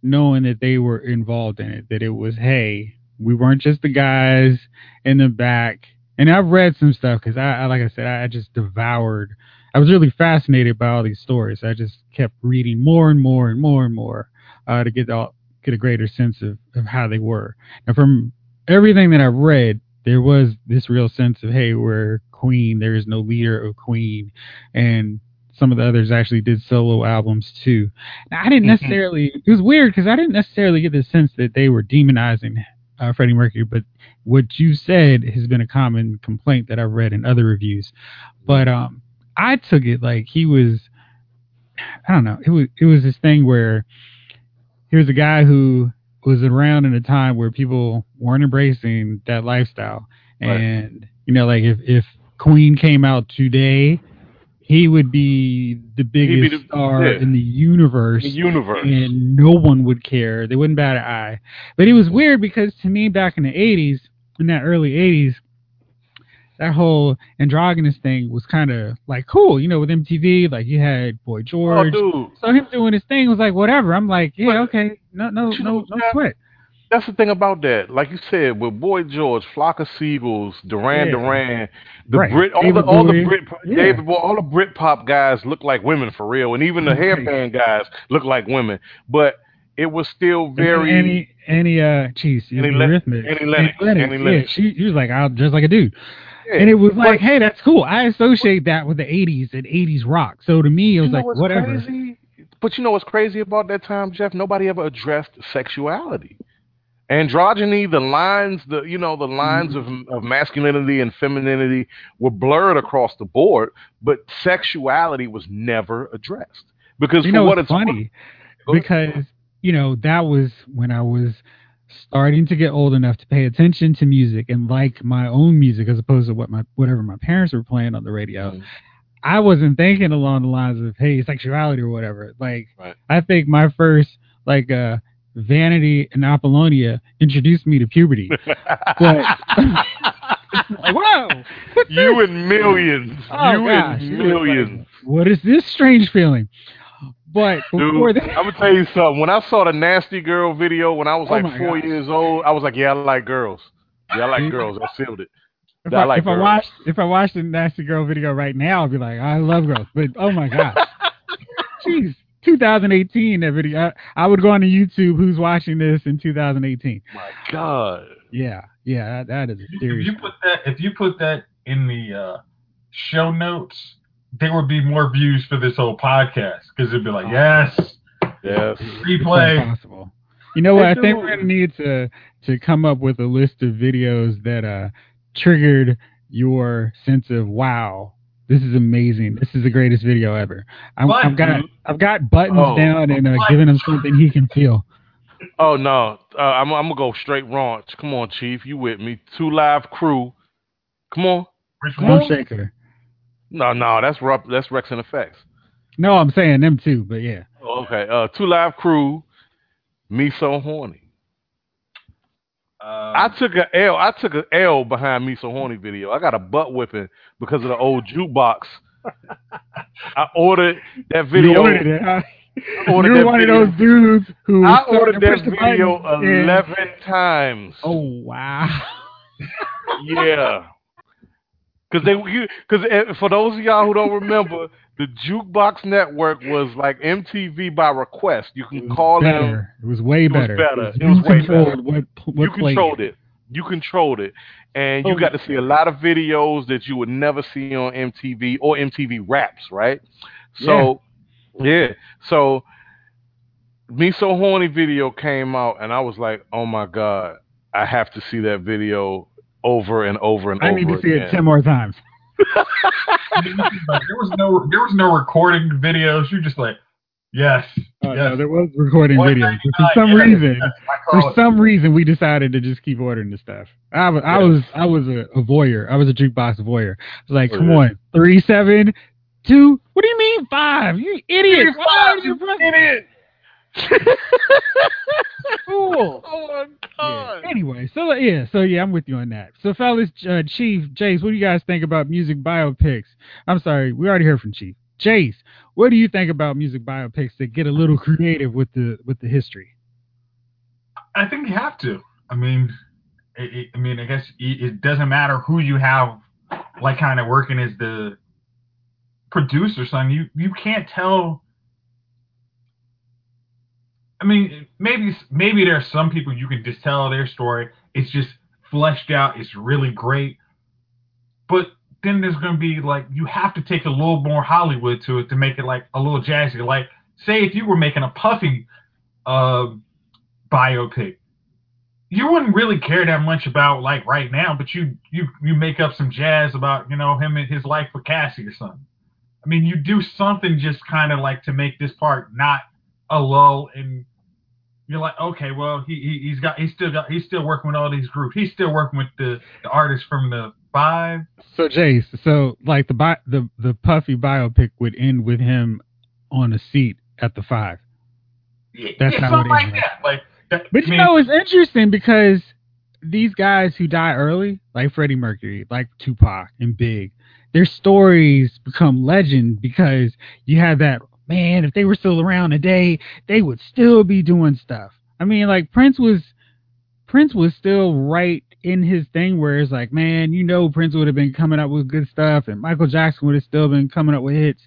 knowing that they were involved in it. That it was, hey, we weren't just the guys in the back. And I've read some stuff because I, I, like I said, I, I just devoured. I was really fascinated by all these stories. I just kept reading more and more and more and more uh, to get all get a greater sense of, of how they were. And from everything that I've read, there was this real sense of, hey, we're Queen. There is no leader of Queen, and some of the others actually did solo albums too. Now, I didn't Mhm. necessarily. It was weird because I didn't necessarily get the sense that they were demonizing uh, Freddie Mercury, but what you said has been a common complaint that I've read in other reviews. But um, I took it like he was. I don't know. It was it was this thing where he was a guy who was around in a time where people weren't embracing that lifestyle, Right. and you know, like if if Queen came out today, he would be the be biggest the- star yeah. in the universe The universe. and no one would care. They wouldn't bat an eye. But it was weird because to me, back in the '80s, in that early '80s, that whole androgynous thing was kind of like cool. You know, with MTV, like you had Boy oh, George. dude, so him doing his thing was like whatever. I'm like, yeah, But- okay, no, no, no, no sweat. That's the thing about that. Like you said, with Boy George, Flock of Seagulls, Duran Yeah. Duran, the Right. Brit, all David the all the Brit, Yeah. David Bowie, all the Brit pop guys look like women for real, and even the Right. hairband guys look like women. But it was still very. any any uh, Annie Len- Eurythmics. Annie Lennox, Annie yeah, Lennox. she, she was like, I'll just like a dude. Yeah. And it was like, But- hey, that's cool. I associate that with the 80s and 80s rock. So to me, it was like, whatever. Crazy? But you know what's crazy about that time, Jeff? Nobody ever addressed sexuality. Androgyny, the lines, the you know, the lines of, of masculinity and femininity were blurred across the board, but sexuality was never addressed. Because You know, what it's funny because, you know, that was when I was starting to get old enough to pay attention to music and like my own music as opposed to what my whatever my parents were playing on the radio. Mhm. I wasn't thinking along the lines of hey sexuality or whatever. Like Right. I think my first like uh Vanity and Apollonia introduced me to puberty. [laughs] But [laughs] like, whoa, you this? and millions, [laughs] Oh, you gosh, and it was like, millions. what is this strange feeling? But before Dude, that, I'm gonna tell you something. When I saw the Nasty Girl video when I was Oh like four gosh. years old, I was like, "Yeah, I like girls. Yeah, I like girls. I sealed it." if I I, like if I watched if I watched the Nasty Girl video right now, I'd be like, I love girls. But oh my god, jeez, 2018 that video. I, I would go on to YouTube. Who's watching this in 2018? My God. Yeah, yeah, that, that is a If serious. you put that, if you put that in the uh, show notes, there would be more views for this whole podcast because it'd be like, yes, Yes. It's replay. impossible. You know what? I think we're gonna need to to come up with a list of videos that uh triggered your sense of wow. This is amazing. This is the greatest video ever. I'm, What, I've got dude? I've got buttons Oh. down and uh, giving him something he can feel. Oh no. Uh, I'm, I'm gonna go straight raunch. Come on, Chief. You with me? Two live crew. Come on. Which Come on, Shaker. No, no. That's Rup, That's Wreckx and Effects. No, I'm saying them too, but yeah. Oh, okay. Uh, two live crew. Me so horny. Uh, I took a L. I took a L behind me so horny video. I got a butt whipping because of the old jukebox. [laughs] I ordered that You video. ordered it, huh? You're one video. of those dudes who I ordered to that video button and- eleven times. Oh wow. Yeah. Cause they, cause eh, for those of y'all who don't remember, [laughs] the Jukebox Network was like MTV by request. You can call better. It was way It was better. better. It It was way controlled better. What, what You played controlled it. You controlled it, and you Oh, got to see a lot of videos that you would never see on MTV or MTV Raps, right? So, yeah. So, me so horny video came out, and I was like, oh my god, I have to see that video over and over and I over I need to see again. it ten more times. [laughs] Like, there was no there was no recording videos. You're just like, yes, Oh, yes. no, there was recording One videos. For some reason, yes, for some reason, we decided to just keep ordering the stuff. I was, I was, I was a, a voyeur. I was a jukebox voyeur. I was like, Oh, come yeah. on, three, seven, two. What do you mean five? You idiot! Would you idiot! [laughs] fool? Oh my Yeah. god! Anyway, so yeah, so yeah, I'm with you on that. So, fellas, uh, Chief, Jace, what do you guys think about music biopics? I'm sorry, we already heard from Chief. Jace, what do you think about music biopics that get a little [laughs] creative with the with the history? I think you have to. I mean, it, it, I mean, I guess it, it doesn't matter who you have, like, kind of working as the producer. Son, you you can't tell. I mean, maybe maybe there are some people you can just tell their story. It's just fleshed out. It's really great, but then there's going to be like you have to take a little more Hollywood to it to make it like a little jazzy. Like, say if you were making a Puffy uh, biopic, you wouldn't really care that much about like right now, but you you you make up some jazz about you know him and his life with Cassie or something. I mean, you do something just kind of like to make this part not a lull, and you're like, okay, well he, he he's got he's still got he's still working with all these groups. He's still working with the, the artists from the five. So, Jace, so like the bi- the the Puffy biopic would end with him on a seat at the five. Yeah, That's yeah, how it something like that. Like, that, But I you know, it's interesting because these guys who die early, like Freddie Mercury, like Tupac and Big, their stories become legend because you have that man. If they were still around today, they would still be doing stuff. I mean, like Prince was, Prince was still right in his thing where it's like, man, you know, Prince would have been coming up with good stuff, and Michael Jackson would have still been coming up with hits.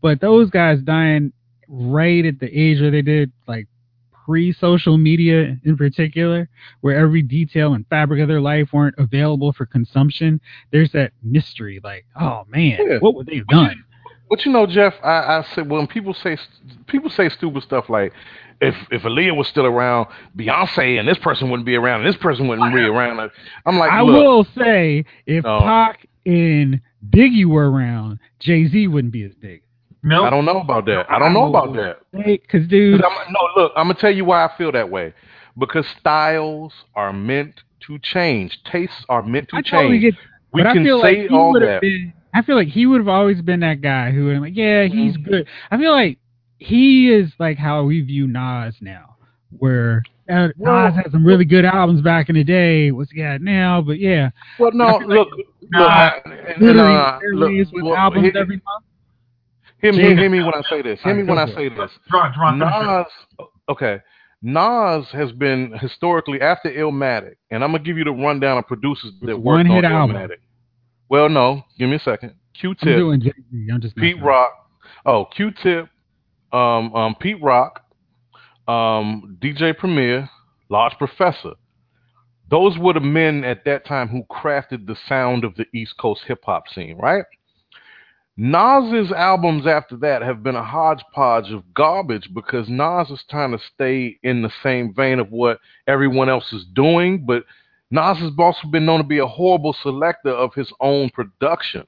But those guys dying right at the age where they did, like pre-social media in particular, where every detail and fabric of their life weren't available for consumption, there's that mystery. Like, oh man, Yeah. what would they have done? But you know, Jeff, I, I said when people say people say stupid stuff like if if Aaliyah was still around, Beyonce and this person wouldn't be around, and this person wouldn't be around. I'm like, I will say, if No. Pac and Biggie were around, Jay Z wouldn't be as big. nope. I don't know about that. I don't know about that. Because, dude, 'Cause I'm, no, look, I'm gonna tell you why I feel that way. Because styles are meant to change. Tastes are meant to I change. totally get. we but I can feel say like he all that. been. I feel like he would have always been that guy who, would like, yeah, he's good. I feel like he is like how we view Nas now, where uh, Well- Nas had some really good albums back in the day. What's he got now? But yeah, well, no, like look, Nah, look, I- literally nah, they're look, with well, albums hear, every month. hear me, Jay- hear me when I say this. Hear me when I say this. Javon, Javon, finish it. Nas, okay. Nas has been historically after Illmatic, and I'm gonna give you the rundown of producers that It's worked one-hit on album. Well, no, give me a second. I'm Q-Tip, doing Jay Z. I'm just Pete. Rock. Oh, Q-Tip, um, um, Pete Rock, um, DJ Premier, Large Professor. Those were the men at that time who crafted the sound of the East Coast hip hop scene, right? Nas's albums after that have been a hodgepodge of garbage because Nas is trying to stay in the same vein of what everyone else is doing, but Nas has also been known to be a horrible selector of his own production.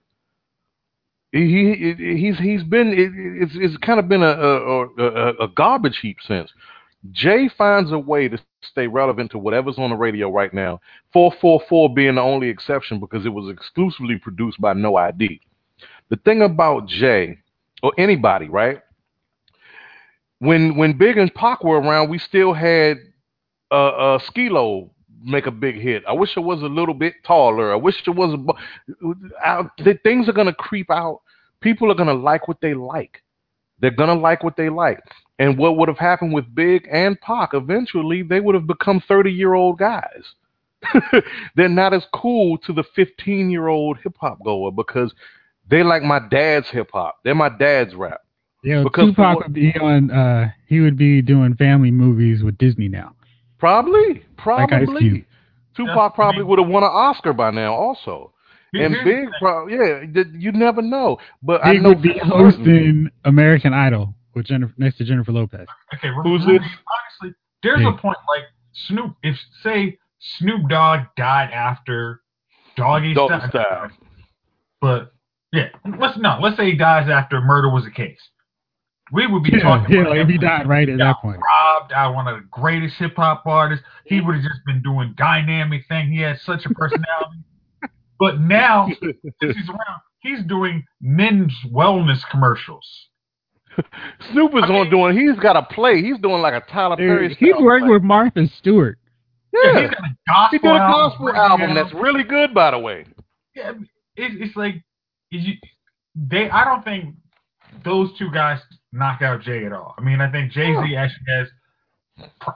He, he he's he's been it's it's kind of been a a, a a garbage heap since. Jay finds a way to stay relevant to whatever's on the radio right now. 444 being the only exception because it was exclusively produced by No ID. The thing about Jay or anybody, right? When when Big and Pac were around, we still had uh, uh Skee-Lo make a big hit. I wish it was a little bit taller. I wish it was a. I, things are gonna creep out. People are gonna like what they like. They're gonna like what they like. And what would have happened with Big and Pac? Eventually, they would have become 30 year old guys. [laughs] They're not as cool to the 15 year old hip hop goer because they like my dad's hip hop. They're my dad's rap. Yeah, Because Tupac would be on. Uh, he would be doing family movies with Disney now. Probably, Like Ice probably. Cube. Tupac probably would have won an Oscar by now, also. Here- And Big, pro- yeah, you never know. But I Big know would be for hosting American Idol with Jennifer next to Jennifer Lopez. Okay, Who's really, this? Honestly, there's a point like Snoop. If say Snoop Dogg died after Doggy Doggy Style, Style. but yeah, let's no, let's say he dies after murder was the case. We would be Yeah, talking. yeah, about like if he died right at that point. robbed out one of the greatest hip hop artists. He would have just been doing dynamic thing. He had such a personality. but now, he's around, he's doing men's wellness commercials. [laughs] Snoop is I mean- on doing. He's got a play. He's doing like a Tyler Perry. He's working play. with Martha Stewart. Yeah, Yeah, he's got a gospel he did a album gospel right album that's really good, by the way. yeah, it, it's like is you, they. I don't think those two guys knock out Jay at all. I mean, I think Jay Z actually has.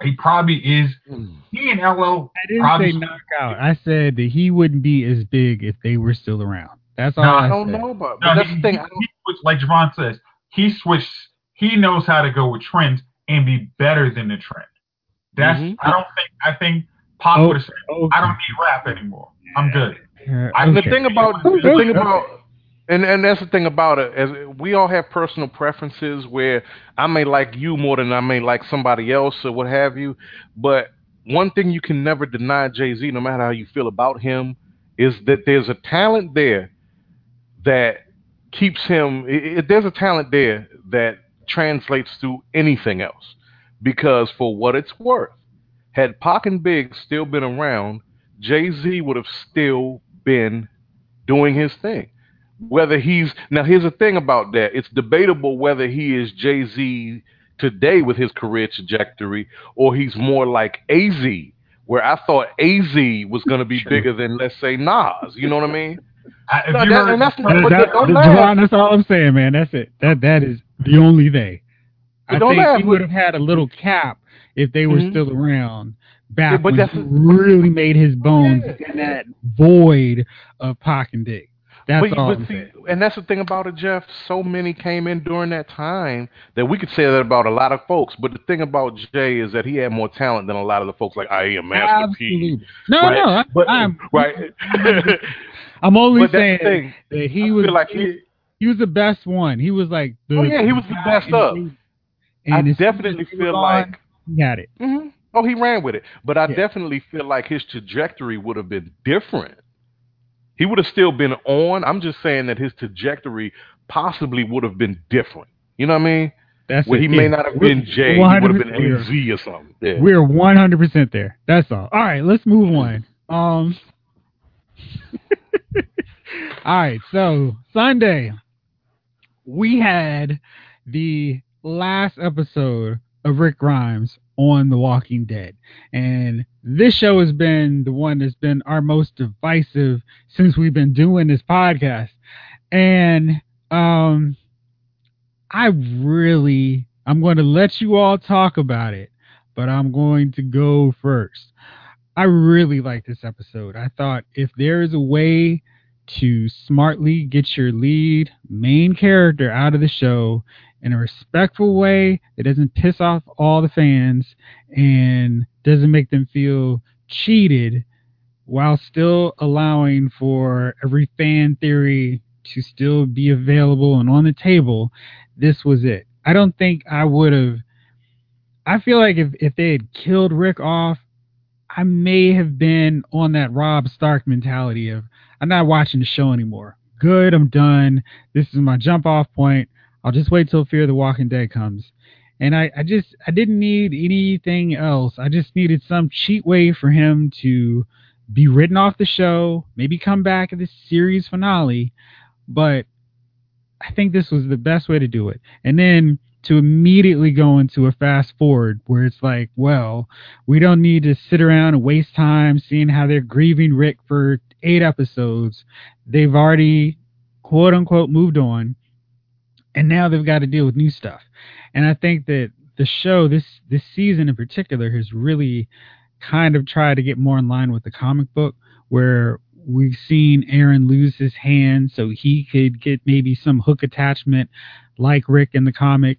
He probably is. He and LL. I didn't probably, say knockout. I said that he wouldn't be as big if they were still around. That's all No, I, I don't said. know about. No, But that's he, the thing. he, he switched, like Javon says, he switched. He knows how to go with trends and be better than the trend. That's. Mhm. I don't think. I think Pop Oh, would have said, Okay. "I don't need rap anymore. I'm good." Yeah, I- And the thing about the thing about and and that's the thing about it as we all have personal preferences where I may like you more than I may like somebody else or what have you. But one thing you can never deny Jay Z, no matter how you feel about him, is that there's a talent there that keeps him. i i there's a talent there that translates through anything else. Because for what it's worth, had Pac and Big still been around, Jay Z would have still been doing his thing. Whether he's now, here's the thing about that: it's debatable whether he is Jay Z today with his career trajectory, or he's more like Az, where I thought Az was going to be Sure. bigger than, let's say, Nas. You know what I mean? I, No, that- and that's- That- that- don't the- that's all I'm saying, man. That's it. That that is the only thing. I don't think laugh, he would have had a little cap if they were Mhm. still around back Yeah, but when that's- he really made his bones Yeah. in that void of Pac and Big. That's but, all but see, and that's the thing about it, Jeff. So many came in during that time that we could say that about a lot of folks. But the thing about Jay is that he had more talent than a lot of the folks like I am Master P. Absolutely. No, Right. no. I, But I'm right. [laughs] I'm only saying that he I was like he, he was the best one. He was like the Oh, yeah, he was the best up. I and as definitely feel on, like he had it. hmm Oh, he ran with it. But I Yeah. definitely feel like his trajectory would have been different. He would have still been on. I'm just saying that his trajectory possibly would have been different. You know what I mean? That's Where it. he may Yeah. not have We're been Jay. He would have 100% been AZ or something. Yeah. We're 100% there. That's all. All right, let's move on. Um [laughs] All right, so Sunday we had the last episode of Rick Grimes on The Walking Dead. And this show has been the one that's been our most divisive since we've been doing this podcast. And um I really I'm going to let you all talk about it, but I'm going to go first. I really like this episode. I thought if there is a way to smartly get your lead main character out of the show in a respectful way that doesn't piss off all the fans and doesn't make them feel cheated while still allowing for every fan theory to still be available and on the table, this was it. I don't think I would have. I feel like if, if they had killed Rick off, I may have been on that Rob Stark mentality of I'm not watching the show anymore. Good, I'm done. This is my jump off point. I'll just wait till Fear the Walking Dead comes. And I, I just I didn't need anything else. I just needed some cheat way for him to be written off the show, maybe come back at the series finale. But I think this was the best way to do it. And then to immediately go into a fast forward where it's like, well, we don't need to sit around and waste time seeing how they're grieving Rick for eight episodes. They've already quote unquote moved on. And now they've got to deal with new stuff. And I think that the show this this season in particular has really kind of tried to get more in line with the comic book where we've seen Aaron lose his hand so he could get maybe some hook attachment like Rick in the comic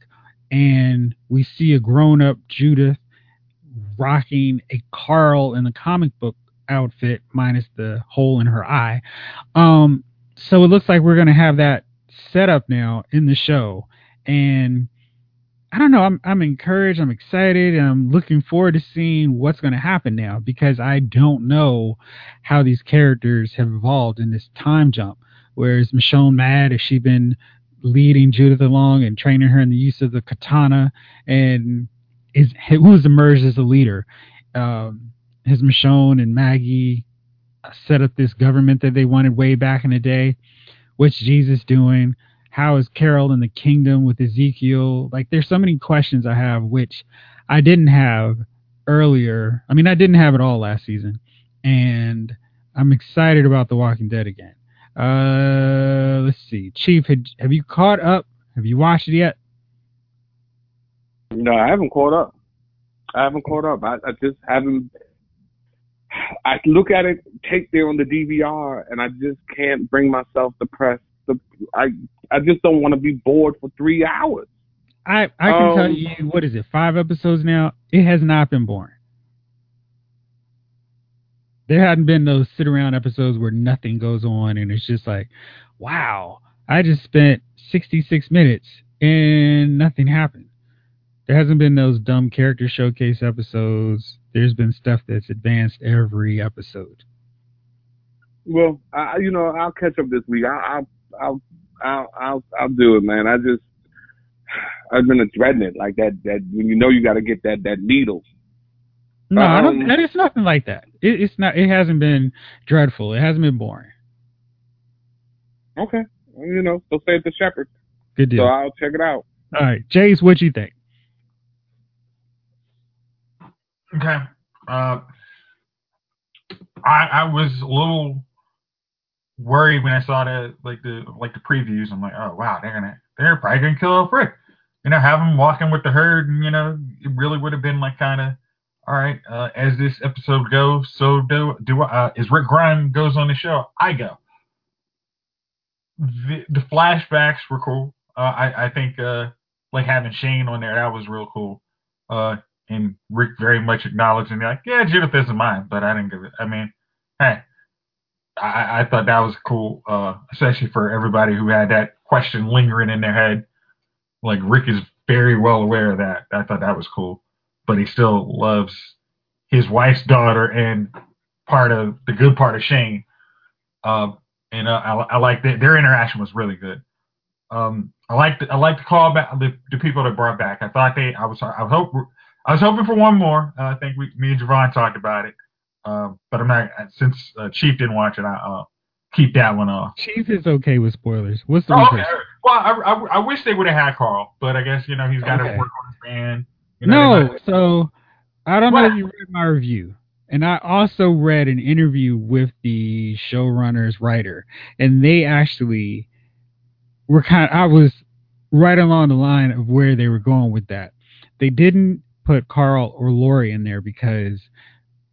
and we see a grown up Judith rocking a Carl in the comic book outfit minus the hole in her eye. Um so it looks like we're going to have that set up now in the show and I don't know. I'm I'm encouraged. I'm excited. And I'm looking forward to seeing what's going to happen now because I don't know how these characters have evolved in this time jump. Whereas Michonne Mad has she been leading Judith along and training her in the use of the katana and is who's emerged as a leader? Um, has Michonne and Maggie set up this government that they wanted way back in the day? What's Jesus doing? how is Carol in the kingdom with Ezekiel? Like there's so many questions I have which I didn't have earlier. I mean, I didn't have it all last season, and I'm excited about The Walking Dead again. Uh, let's see, Chief, had, have you caught up? Have you watched it yet? No, I haven't caught up. I haven't caught up. I, I just haven't. I look at it, take there on the DVR, and I just can't bring myself to press the. I I just don't want to be bored for three hours. I I can um, tell you what is it five episodes now. It has not been boring. There hadn't been those sit around episodes where nothing goes on and it's just like, wow, I just spent 66 minutes and nothing happened. There hasn't been those dumb character showcase episodes. There's been stuff that's advanced every episode. Well, I, you know, I'll catch up this week. I, will I'll I'll I'll I'll do it, man. I just I've been dreading it like that. That when you know you got to get that that needle. No, um, I don't. Um, it's nothing like that. It, it's not. It hasn't been dreadful. It hasn't been boring. Okay, you know, so it the shepherd. Good deal. So I'll check it out. All right, Jace, what do you think? Okay. Uh, I I was a little worried when I saw the like the like the previews. I'm like, oh wow, they're gonna they're probably gonna kill off Rick. You know, have him walking with the herd, and you know, it really would have been like kind of all right. Uh, as this episode goes, so do do uh, as Rick Grimes goes on the show, I go. The, the flashbacks were cool. Uh, I I think uh, like having Shane on there that was real cool. Uh, and Rick very much acknowledging like, yeah, Judith isn't mine, but I didn't give it. I mean, hey, I, I thought that was cool, uh, especially for everybody who had that question lingering in their head. Like Rick is very well aware of that. I thought that was cool, but he still loves his wife's daughter and part of the good part of Shane. Um, and uh, I, I like that their interaction was really good. Um, I like I like the call back the, the people that brought back. I thought they I was I hope I was hoping for one more. Uh, I think we me and Javon talked about it. Um, but I'm not since uh, Chief didn't watch it. I uh, keep that one off. Chief is okay with spoilers. What's the oh, okay. Well, I, I, I, wish they would have had Carl, but I guess you know he's got to okay. work on his band. You know, no, so I don't what? know if you read my review, and I also read an interview with the showrunner's writer, and they actually were kind. Of, I was right along the line of where they were going with that. They didn't put Carl or Lori in there because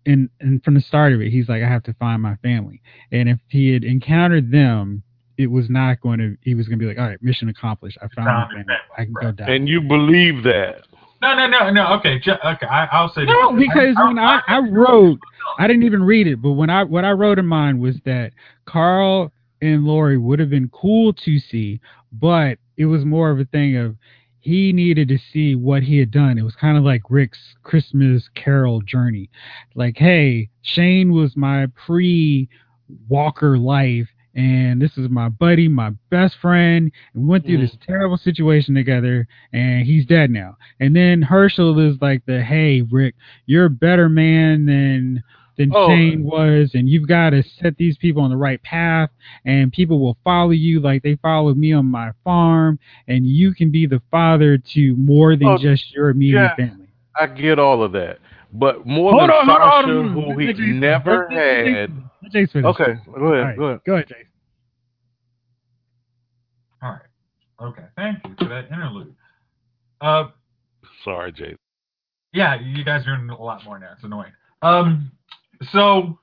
and and from the start of it, he's like, I have to find my family. And if he had encountered them, it was not going to. He was going to be like, all right, mission accomplished. I found, my family. I can go down. And you believe that? No, no, no, no. Okay, okay. I, will say no because I, when I, I, I wrote, I didn't even read it, but when I what I wrote in mine was that Carl and Lori would have been cool to see, but it was more of a thing of he needed to see what he had done. It was kind of like Rick's Christmas Carol journey. Like, hey, Shane was my pre Walker life, and this is my buddy, my best friend. We went through mm. this terrible situation together, and he's dead now. And then Hershel is like the, hey, Rick, you're a better man than than oh. Shane was, and you've got to set these people on the right path, and people will follow you like they followed me on my farm, and you can be the father to more than oh, just your immediate yeah, family. I get all of that, but more hold than on, Sasha, on, who he Jason. never had. Jason. Okay, go ahead, right, go ahead, go ahead, Jason. All right. Okay, thank you for that interlude. Uh, Sorry, Jay. yeah, you guys are doing a lot more now. It's annoying. Um, so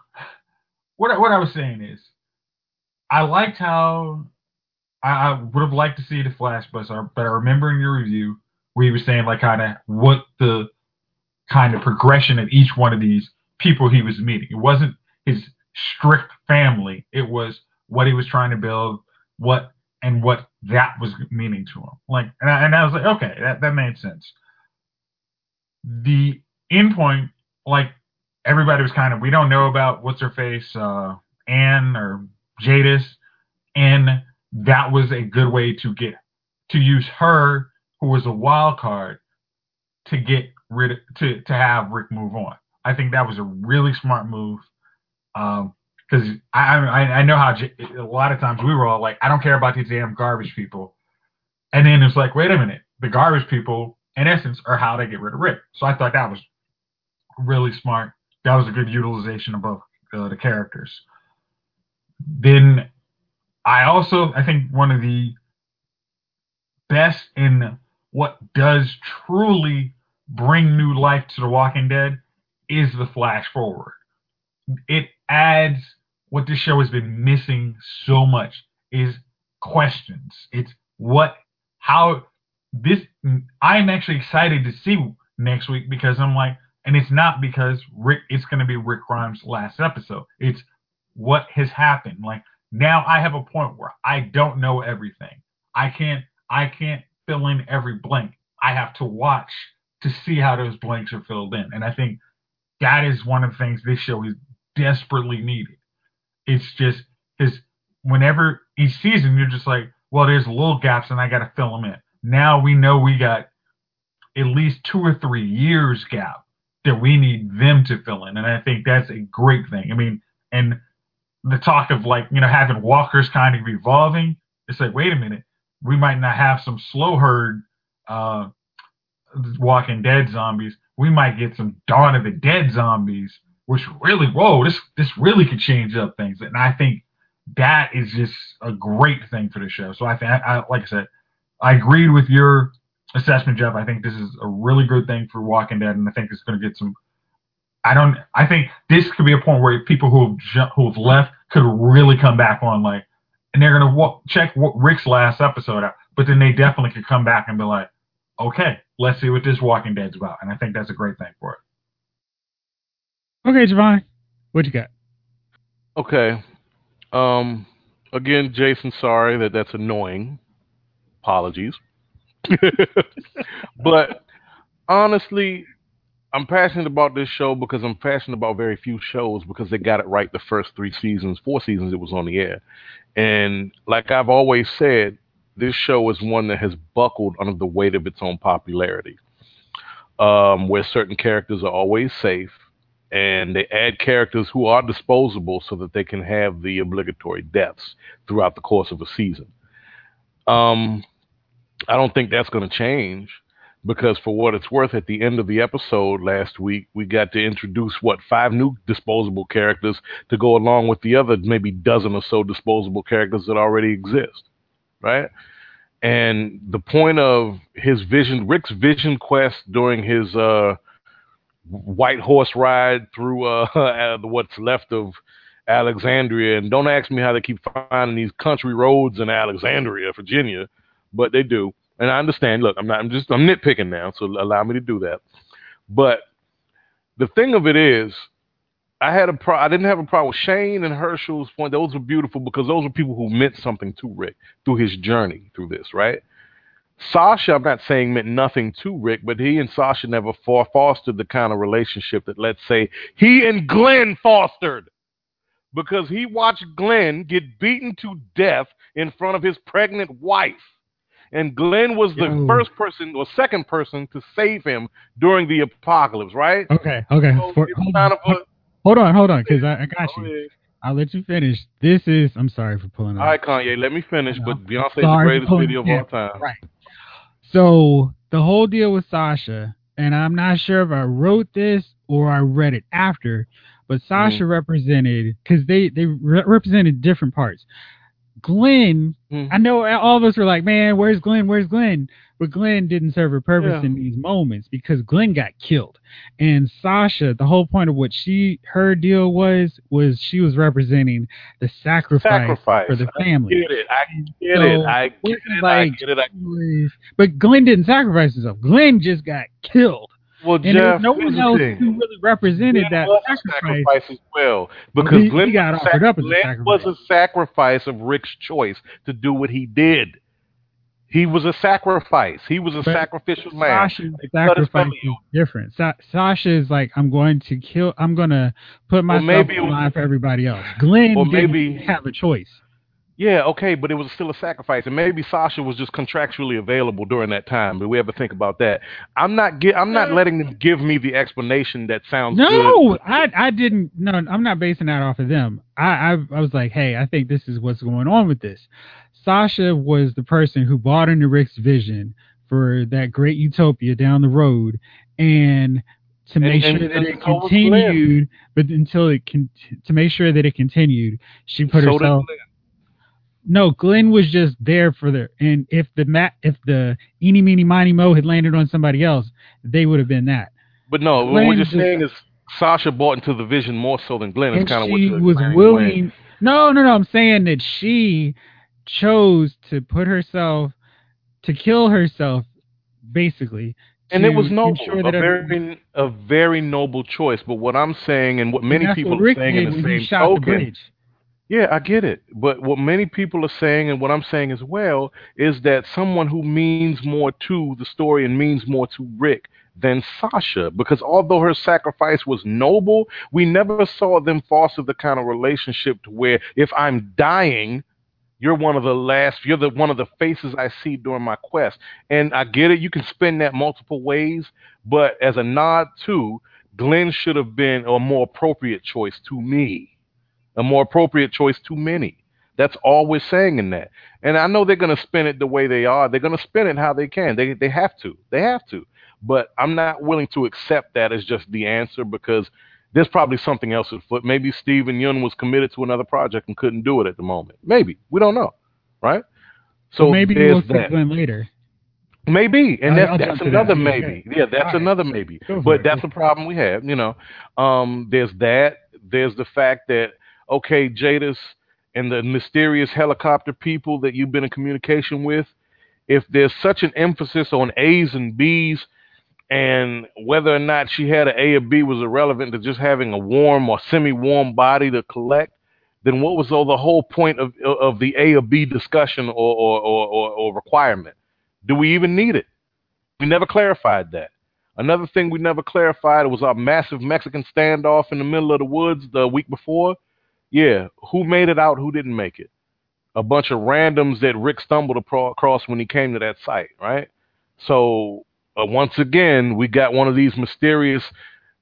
what what I was saying is, I liked how I, I would have liked to see the Flash, but I, but I remember in your review where you were saying like kind of what the kind of progression of each one of these people he was meeting. It wasn't his strict family. It was what he was trying to build, what and what that was meaning to him. Like, and I, and I was like, okay, that that made sense. The end point, like everybody was kind of, we don't know about what's her face, uh, Anne or Jadis, and that was a good way to get to use her, who was a wild card, to get rid of, to to have Rick move on. I think that was a really smart move. Um, because I, I I know how J- a lot of times we were all like, I don't care about these damn garbage people, and then it's like, wait a minute, the garbage people, in essence, are how they get rid of Rick. So I thought that was really smart. That was a good utilization of both uh, the characters. Then I also I think one of the best in what does truly bring new life to The Walking Dead is the flash forward. It adds what this show has been missing so much is questions. It's what how this I'm actually excited to see next week because I'm like and it's not because Rick it's going to be Rick Grimes' last episode. It's what has happened. Like now I have a point where I don't know everything. I can't I can't fill in every blank. I have to watch to see how those blanks are filled in. And I think that is one of the things this show is desperately needed. It's just because whenever each season you're just like, well, there's little gaps and I got to fill them in. Now we know we got at least two or three years gap that we need them to fill in, and I think that's a great thing. I mean, and the talk of like you know having walkers kind of evolving, it's like wait a minute, we might not have some slow herd uh, Walking Dead zombies. We might get some Dawn of the Dead zombies, which really whoa, this this really could change up things, and I think that is just a great thing for the show. So I think, I, like I said, I agreed with your assessment, Jeff. I think this is a really good thing for Walking Dead, and I think it's going to get some. I don't. I think this could be a point where people who have ju- who have left could really come back on, like, and they're going to wa- check what Rick's last episode out, but then they definitely could come back and be like, okay, let's see what this Walking Dead's about, and I think that's a great thing for it. Okay, Javon, what you got? Okay. Um. Again, Jason, sorry that that's annoying. Apologies. [laughs] but honestly, I'm passionate about this show because I'm passionate about very few shows because they got it right the first three seasons, four seasons it was on the air. And like I've always said, this show is one that has buckled under the weight of its own popularity. Um, where certain characters are always safe, and they add characters who are disposable so that they can have the obligatory deaths throughout the course of a season. Um, I don't think that's going to change because, for what it's worth, at the end of the episode last week, we got to introduce what five new disposable characters to go along with the other maybe dozen or so disposable characters that already exist, right? And the point of his vision, Rick's vision quest during his uh, white horse ride through uh, [laughs] what's left of Alexandria, and don't ask me how they keep finding these country roads in Alexandria, Virginia but they do. And I understand. Look, I'm not. I'm just. I'm nitpicking now, so allow me to do that. But the thing of it is, I had a pro. I didn't have a problem with Shane and Hershel's point. Those were beautiful because those were people who meant something to Rick through his journey through this, right? Sasha, I'm not saying meant nothing to Rick, but he and Sasha never for- fostered the kind of relationship that, let's say, he and Glenn fostered. Because he watched Glenn get beaten to death in front of his pregnant wife and Glenn was the Yo. first person or second person to save him during the apocalypse, right? Okay, okay. So For- hold, on, a- hold on, hold on, because I, I got you. ahead. I'll let you finish. This is. I'm sorry for pulling All right, Kanye, let me finish. No, But Beyonce is the greatest video of all time. Right. So the whole deal with Sasha, and I'm not sure if I wrote this or I read it after, but Sasha mm-hmm. represented because they they re- represented different parts. Glenn, Mhm. I know all of us were like, man, where's Glenn? Where's Glenn? But Glenn didn't serve a purpose Yeah. in these moments because Glenn got killed. And Sasha, the whole point of what she her deal was was she was representing the sacrifice, Sacrifice. for the family. I get it. I get So, it. I get it. I get it. I, Was- But Glenn didn't sacrifice himself. Glenn just got killed. Well, And Jeff, no one else who really represented Glenn that was sacrifice. sacrifice as well because he- Glenn, he got was a up as a Glenn sacrifice. was a sacrifice of Rick's choice to do what he did. He was a sacrifice. He was a But sacrificial lamb. Sasha's sacrifice is different. Sa- Sasha is like, I'm going to kill. I'm going to put Well, myself maybe it on the line for everybody else. Glenn Or didn't have a choice. Yeah, okay, but it was still a sacrifice, and maybe Sasha was just contractually available during that time. But we ever think about that? I'm not. Gi- I'm not uh, letting them give me the explanation that sounds good. No, I I didn't. No, I'm not basing that off of them. I, I I was like, hey, I think this is what's going on with this. Sasha was the person who bought into Rick's vision for that great utopia down the road, and to make and- sure that and it so was Glenn. continued, but until it can to make sure that it continued, she put So herself. Glenn. No, Glenn was just there for the and if the mat if the eeny meeny miny mo had landed on somebody else, they would have been that. But no, what we're just saying is Sasha bought into the vision more so than Glenn. It's and kind of what she was saying, willing. No, no, no. I'm saying that she chose to put herself to kill herself, basically. and it was noble, ensure a very, a very noble choice. But what I'm saying, and what many people what are saying in the same the token. Yeah, I get it. But what many people are saying, and what I'm saying as well, is that someone who means more to the story and means more to Rick than Sasha, because although her sacrifice was noble, we never saw them foster the kind of relationship to where if I'm dying, you're one of the last, you're the one of the faces I see during my quest. And I get it, you can spin that multiple ways, but as a nod to, Glenn should have been a more appropriate choice to me a more appropriate choice to many. That's all we're saying in that. And I know they're going to spin it the way they are. They're going to spin it how they can. They they have to. They have to. But I'm not willing to accept that as just the answer because there's probably something else at foot. Maybe Steven Yeun was committed to another project and couldn't do it at the moment. Maybe we don't know, right? So maybe there's we'll that. Later. Maybe, and that's that's to that. another maybe. okay. Yeah, that's All right. another maybe. Go But it. that's a problem we have. You know, um, there's that. There's the fact that okay, Jadis and the mysterious helicopter people that you've been in communication with. If there's such an emphasis on A's and B's, and whether or not she had an A or B was irrelevant to just having a warm or semi-warm body to collect, then what was all the whole point of of the A or B discussion or or, or, or, or requirement? Do we even need it? We never clarified that. Another thing we never clarified was our massive Mexican standoff in the middle of the woods the week before. Yeah, who made it out? Who didn't make it? A bunch of randoms that Rick stumbled across when he came to that site, right? So uh, once again, we got one of these mysterious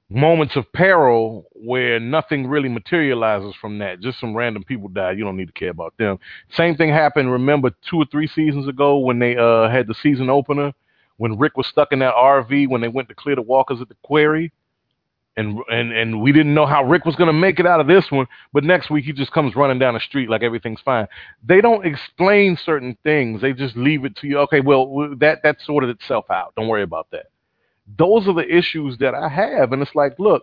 moments of peril where nothing really materializes from that. Just some random people died. You don't need to care about them. Same thing happened. Remember two or three seasons ago when they uh, had the season opener when Rick was stuck in that RV when they went to clear the walkers at the quarry. And, and and we didn't know how Rick was going to make it out of this one, but next week he just comes running down the street like everything's fine. They don't explain certain things; they just leave it to you. Okay, well that that sorted itself out. Don't worry about that. Those are the issues that I have, and it's like, look,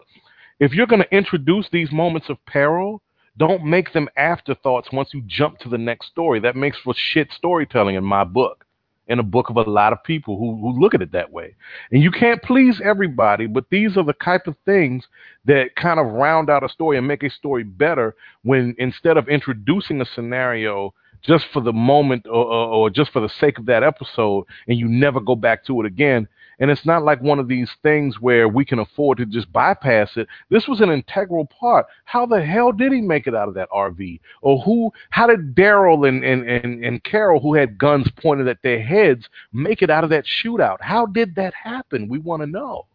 if you're going to introduce these moments of peril, don't make them afterthoughts once you jump to the next story. That makes for shit storytelling in my book, in a book of a lot of people who, who look at it that way. And you can't please everybody, but these are the type of things that kind of round out a story and make a story better when instead of introducing a scenario just for the moment or, or, or just for the sake of that episode and you never go back to it again, and it's not like one of these things where we can afford to just bypass it. This was an integral part. How the hell did he make it out of that RV? Or who how did Daryl and, and, and, and Carol, who had guns pointed at their heads, make it out of that shootout? How did that happen? We want to know.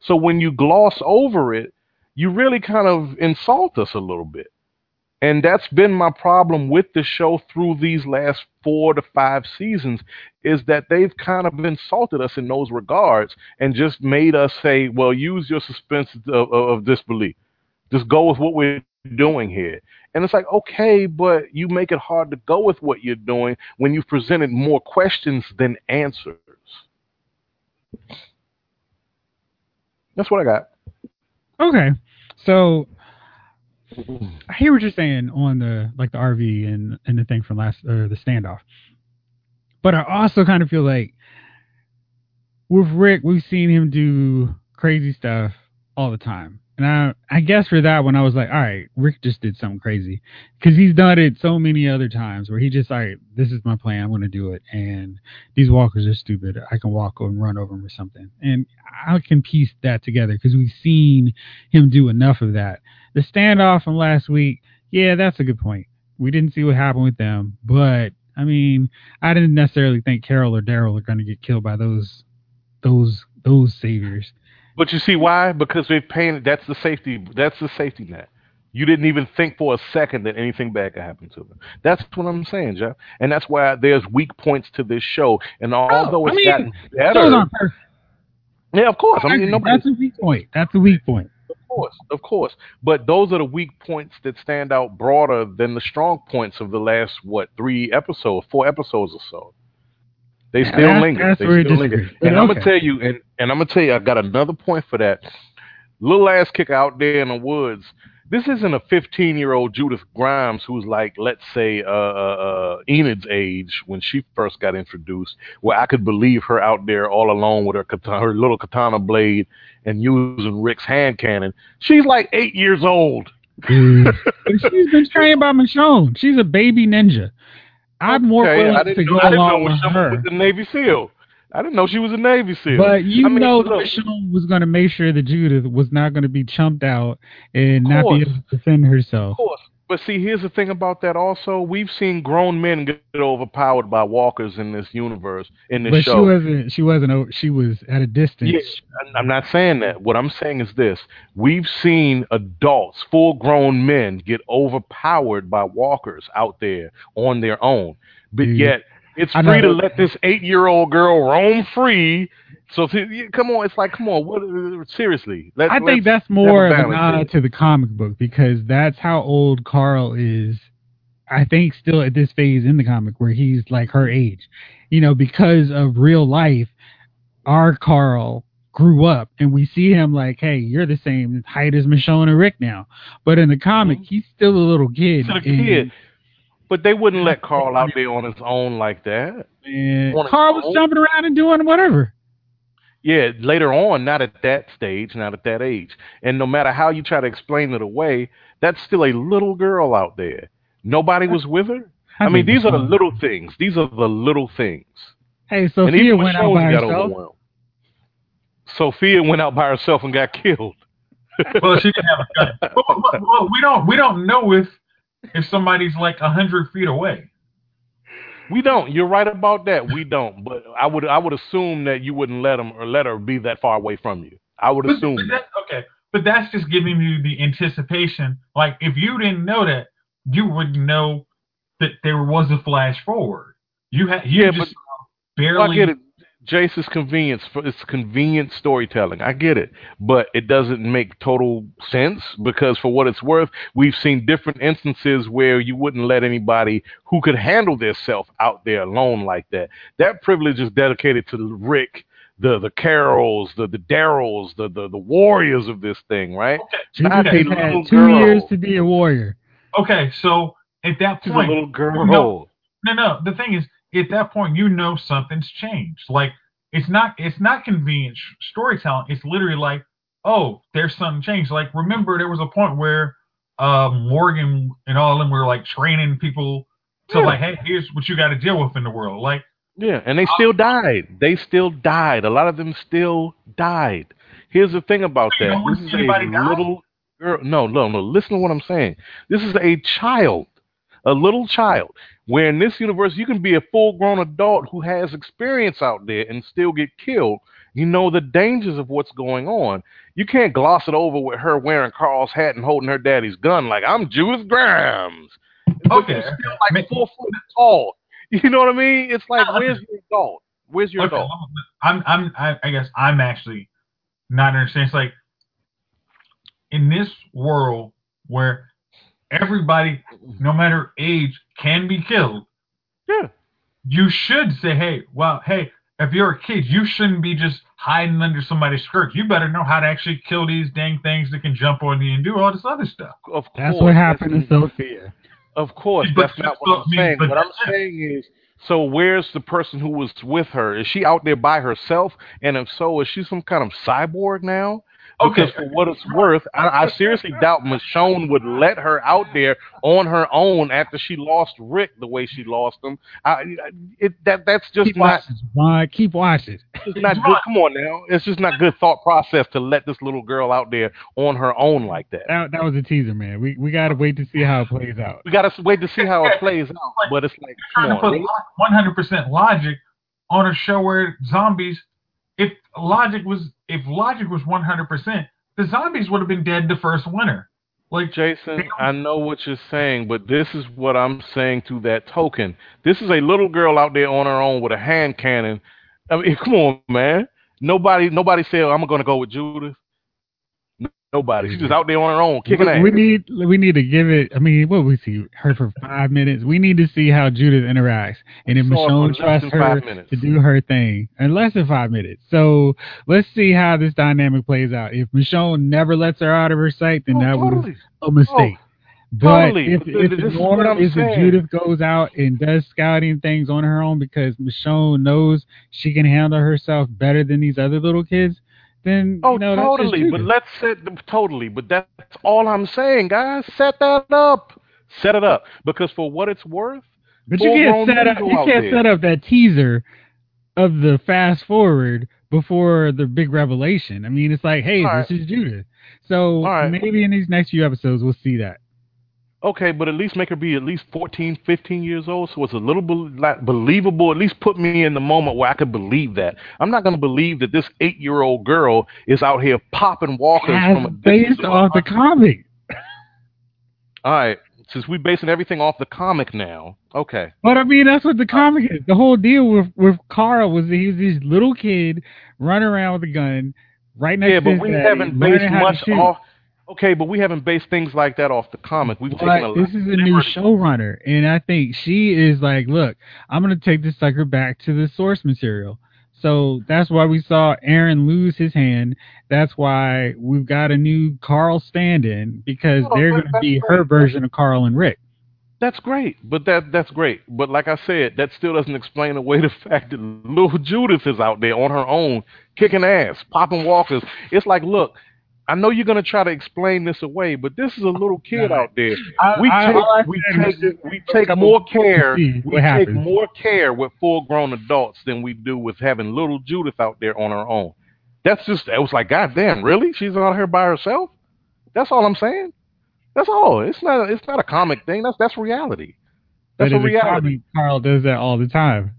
So when you gloss over it, you really kind of insult us a little bit. And that's been my problem with the show through these last four to five seasons is that they've kind of insulted us in those regards and just made us say, well, use your suspense of, of, disbelief. Just go with what we're doing here? And it's like, okay, but you make it hard to go with what you're doing when you've presented more questions than answers. That's what I got. Okay. So I hear what you're saying on the like the RV and and the thing from last or the standoff. But I also kind of feel like with Rick, we've seen him do crazy stuff all the time. And I, I guess for that one, I was like, all right, Rick just did something crazy because he's done it so many other times where he just, all right, this is my plan. I'm going to do it. And these walkers are stupid. I can walk and run over them or something. And I can piece that together because we've seen him do enough of that. The standoff from last week, yeah, that's a good point. We didn't see what happened with them, but I mean, I didn't necessarily think Carol or Daryl are going to get killed by those, those, those saviors. But you see why? Because they've painted. That's the safety. That's the safety net. You didn't even think for a second that anything bad could happen to them. That's what I'm saying, Jeff. And that's why there's weak points to this show. And oh, although Oh, I it's mean, gotten better, yeah, of course. I mean, nobody, that's a weak point. That's a weak point. Of course, of course. But those are the weak points that stand out broader than the strong points of the last what three episodes, four episodes or so. They still that's- linger. that's they still linger. And I'm gonna tell you, and, and I'm gonna tell you, I got another point for that. Little ass kicker out there in the woods. This isn't a 15 year old Judith Grimes who's like, let's say, uh, uh, uh, Enid's age when she first got introduced, where I could believe her out there all alone with her katana, her little katana blade and using Rick's hand cannon. She's like eight years old. Dude. She's been trained by Michonne. She's a baby ninja. I'm more Okay, willing to go I didn't know along with Michonne her. was the Navy SEAL. I didn't know she was a Navy SEAL. But you I mean, know look, was going to make sure that Judith was not going to be chumped out and not be able to defend herself. Of course. But see, here's the thing about that also. We've seen grown men get overpowered by walkers in this universe, in this But she wasn't. She wasn't. She was at a distance. Yeah, I'm- not saying that. What I'm saying is this. We've seen adults, full grown men, get overpowered by walkers out there on their own. But Dude. yet, it's I free to let this eight year old girl roam free. So, come on. It's like, come on. What, seriously. Let, I think that's more of a nod to the comic book because that's how old Carl is. I think still at this phase in the comic where he's like her age, you know, because of real life, our Carl grew up and we see him like, hey, you're the same height as Michonne and Rick now. But in the comic, Mhm. he's still a little kid. Still a kid. But they wouldn't let Carl out there on his own like that. And Carl was own? jumping around and doing whatever. Yeah, later on, not at that stage, not at that age. And no matter how you try to explain it away, that's still a little girl out there. Nobody was with her. I, mean, these are the little things. These are the little things. Hey, Sophia went out Michonne by herself. Sophia went out by herself and got killed. well, she didn't have a gun. But, but- but- well, we don't we don't know if if somebody's like a hundred feet away. We don't. You're right about that. We don't. But I would I would assume that you wouldn't let him or let her be that far away from you. I would But, assume but that. okay, but that's just giving you the anticipation. Like if you didn't know that, you wouldn't know that there was a flash forward. You had you Yeah, just I barely. get it. Jace is convenience. for It's convenient storytelling. I get it, but it doesn't make total sense because, for what it's worth, we've seen different instances where you wouldn't let anybody who could handle their self out there alone like that. That privilege is dedicated to Rick, the the Carols, the the Daryls, the, the the warriors of this thing, right? Okay, Judith Not a had two girl. years to be a warrior. okay, so at that She's a point, little girl. No. no, no. The thing is, at that point, you know something's changed. Like it's not it's not convenient storytelling. It's literally like, oh, there's something changed. Like remember, there was a point where uh, Morgan and all of them were like training people to Yeah. like, hey, here's what you got to deal with in the world. Like, Yeah, and they still died. They still died. A lot of them still died. Here's the thing about that. This is a little girl. No, no, no. Listen to what I'm saying. This is a child, a little child. Where in this universe you can be a full-grown adult who has experience out there and still get killed. You know the dangers of what's going on. You can't gloss it over with her wearing Carl's hat and holding her daddy's gun like I'm Judith Grimes. Okay, you're still like four foot tall. [laughs] You know what I mean? It's like, uh, where's your adult? Where's your okay, adult? I'm I'm I, I guess I'm actually not understanding. It's like in this world where everybody, mm-hmm. no matter age, can be killed. Yeah. You should say, hey, well, hey, if you're a kid, you shouldn't be just hiding under somebody's skirt. You better know how to actually kill these dang things that can jump on you and do all this other stuff. Of course. That's what happened to Sophia. Of course, But that's not what I'm what saying. but What I'm that's saying is, so where's the person who was with her? Is she out there by herself? And if so, is she some kind of cyborg now? Because Okay. for what it's worth, I, I seriously doubt Michonne would let her out there on her own after she lost Rick the way she lost him. I, I- it, that that's just Keep not watching, Javon. Keep watching. it's not good. Come on now, it's just not good thought process to let this little girl out there on her own like that. That, that was a teaser, man. We we gotta wait to see how it plays out. We gotta wait to see how it plays out. But it's like, trying come to on, put really? 100% logic on a show where zombies, if logic was if logic was 100%, the zombies would have been dead the first winter. Like Jason, I know what you're saying, but this is what I'm saying to that token. This is a little girl out there on her own with a hand cannon. I mean, [laughs] come on, man. Nobody, nobody said I'm gonna go with Judith. Nobody. She's just out there on her own, kicking ass. we need we need to give it. I mean, what we see her for five minutes. We need to see how Judith interacts, and if We saw it for Michonne trusts her to do her thing, in less than five minutes. So let's see how this dynamic plays out. If Michonne never lets her out of her sight, then Oh, that was totally. a mistake. Oh, but totally. if, if this the is what norm I'm is that. Judith goes out and does scouting things on her own because Michonne knows she can handle herself better than these other little kids, then Oh, you know, totally. But let's set totally. But that's all I'm saying, guys. Set that up. Set it up because for what it's worth, But you can't set up you can't there. set up that teaser of the fast forward before the big revelation. I mean, it's like, hey, All this is Judith. So right. maybe in these next few episodes we'll see that. Okay, but at least make her be at least 14, 15 years old, so it's a little like believable. At least put me in the moment where I could believe that. I'm not going to believe that this eight-year-old girl is out here popping walkers As from a based off the comic. All right, since we're basing everything off the comic now, okay. But I mean, that's what the comic is. The whole deal with with Carl was that he was this little kid running around with a gun right next Yeah, to but we haven't based much off. Okay, but we haven't based things like that off the comic. We've taken lot this is a new showrunner, and I think she is like, look, I'm gonna take this sucker back to the source material. So that's why we saw Aaron lose his hand. That's why we've got a new Carl stand-in because Oh, they're gonna be great. her version of Carl and Rick. That's great, but that that's great. But like I said, that still doesn't explain away [laughs] the fact that little Judith is out there on her own, kicking ass, popping walkers. It's like, look, I know you're gonna try to explain this away, but this is a little kid out there. I- We I- take I we take just we take more care we take happens. more care with full grown adults than we do with having little Judith out there on her own. That's just it was like, God damn, really? She's out here by herself? That's all I'm saying. That's all. It's not it's not a comic thing. That's that's reality. That's but a reality. comic, Carl does that all the time.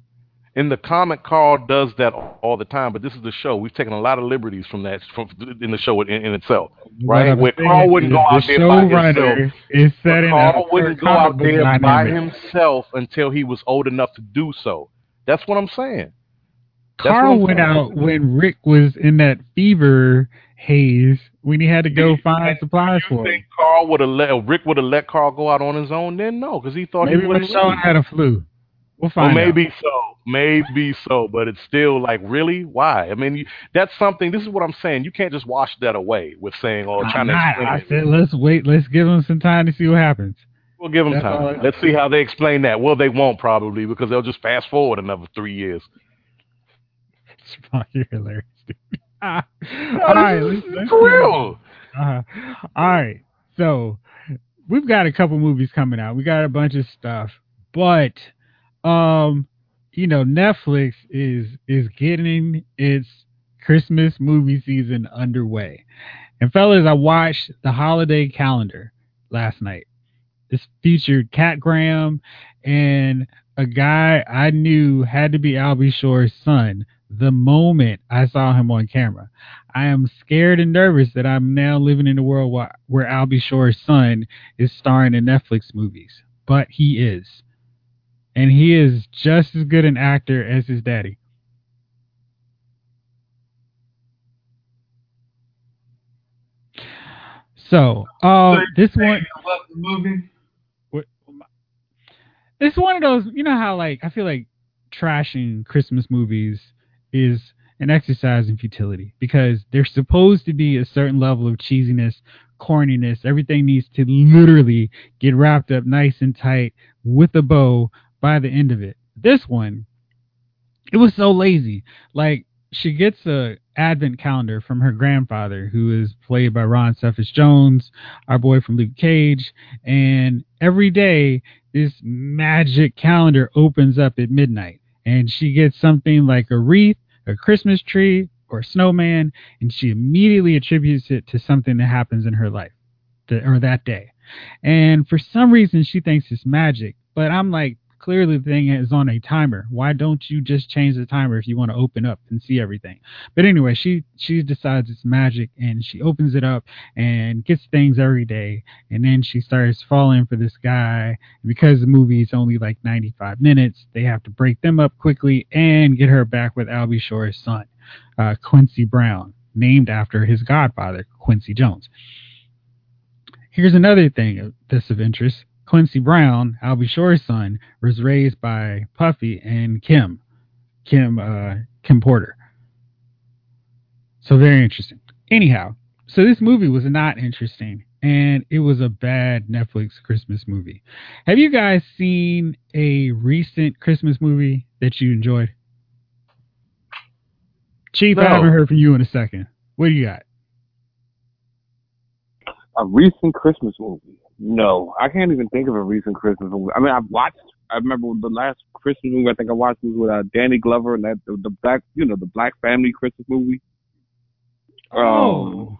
In the comic, Carl does that all the time, but this is the show. We've taken a lot of liberties from that from in the show in, in itself, right? Where saying Carl wouldn't go the out there by himself. is setting Carl wouldn't go out there by himself until he was old enough to do so. That's what I'm saying. That's Carl went out when Rick was in that fever haze when he had to go find supplies for him. think Carl would have let Rick would have let Carl go out on his own? Then no, because he thought Maybe he. Michonne leave. had a flu. We'll Well, find maybe so, maybe so, but it's still like, really? Why? I mean, you, that's something. This is what I'm saying. You can't just wash that away with saying, "Oh, out. trying to." Nah, explain I said let's wait. Let's give them some time to see what happens. We'll give them That's time. Let's see how they explain that. Well, they won't probably because they'll just fast forward another three years. You're hilarious. dude. [laughs] all No, right, this let's, let's for real. Uh, all right. So we've got a couple movies coming out. We got a bunch of stuff, but um, you know, Netflix is is getting its Christmas movie season underway. And fellas, I watched the holiday calendar last night. This featured Kat Graham and a guy I knew had to be Al B. Sure's son the moment I saw him on camera. I am scared and nervous that I'm now living in a world where, Al B. Sure's son is starring in Netflix movies. But he is. And he is just as good an actor as his daddy. So, um, this one, movie. What? It's one of those. You know how like I feel like trashing Christmas movies is an exercise in futility because there's supposed to be a certain level of cheesiness, corniness. Everything needs to literally get wrapped up nice and tight with a bow by the end of it. This one, it was so lazy. Like she gets a advent calendar from her grandfather, who is played by Ron Cephas Jones, our boy from Luke Cage, and every day this magic calendar opens up at midnight, and she gets something like a wreath, a Christmas tree, or a snowman, and she immediately attributes it to something that happens in her life, or that day. And for some reason, she thinks it's magic, but I'm like, clearly the thing is on a timer. Why don't you just change the timer if you want to open up and see everything? But anyway, she she decides it's magic and she opens it up and gets things every day. And then she starts falling for this guy. Because the movie is only like 95 minutes, they have to break them up quickly and get her back with Al B. Sure's son, uh, Quincy Brown, named after his godfather, Quincy Jones. Here's another thing that's of interest. Quincy Brown, Al B. Sure's son, was raised by Puffy and Kim, Kim, uh, Kim Porter. So very interesting. Anyhow, so this movie was not interesting, and it was a bad Netflix Christmas movie. Have you guys seen a recent Christmas movie that you enjoyed? Chief, No. I haven't heard from you in a second. What do you got? A recent Christmas movie? No, I can't even think of a recent Christmas movie. I mean, I've watched. I remember the last Christmas movie I think I watched was with uh, Danny Glover and that the, the black, you know, the Black Family Christmas movie. Um,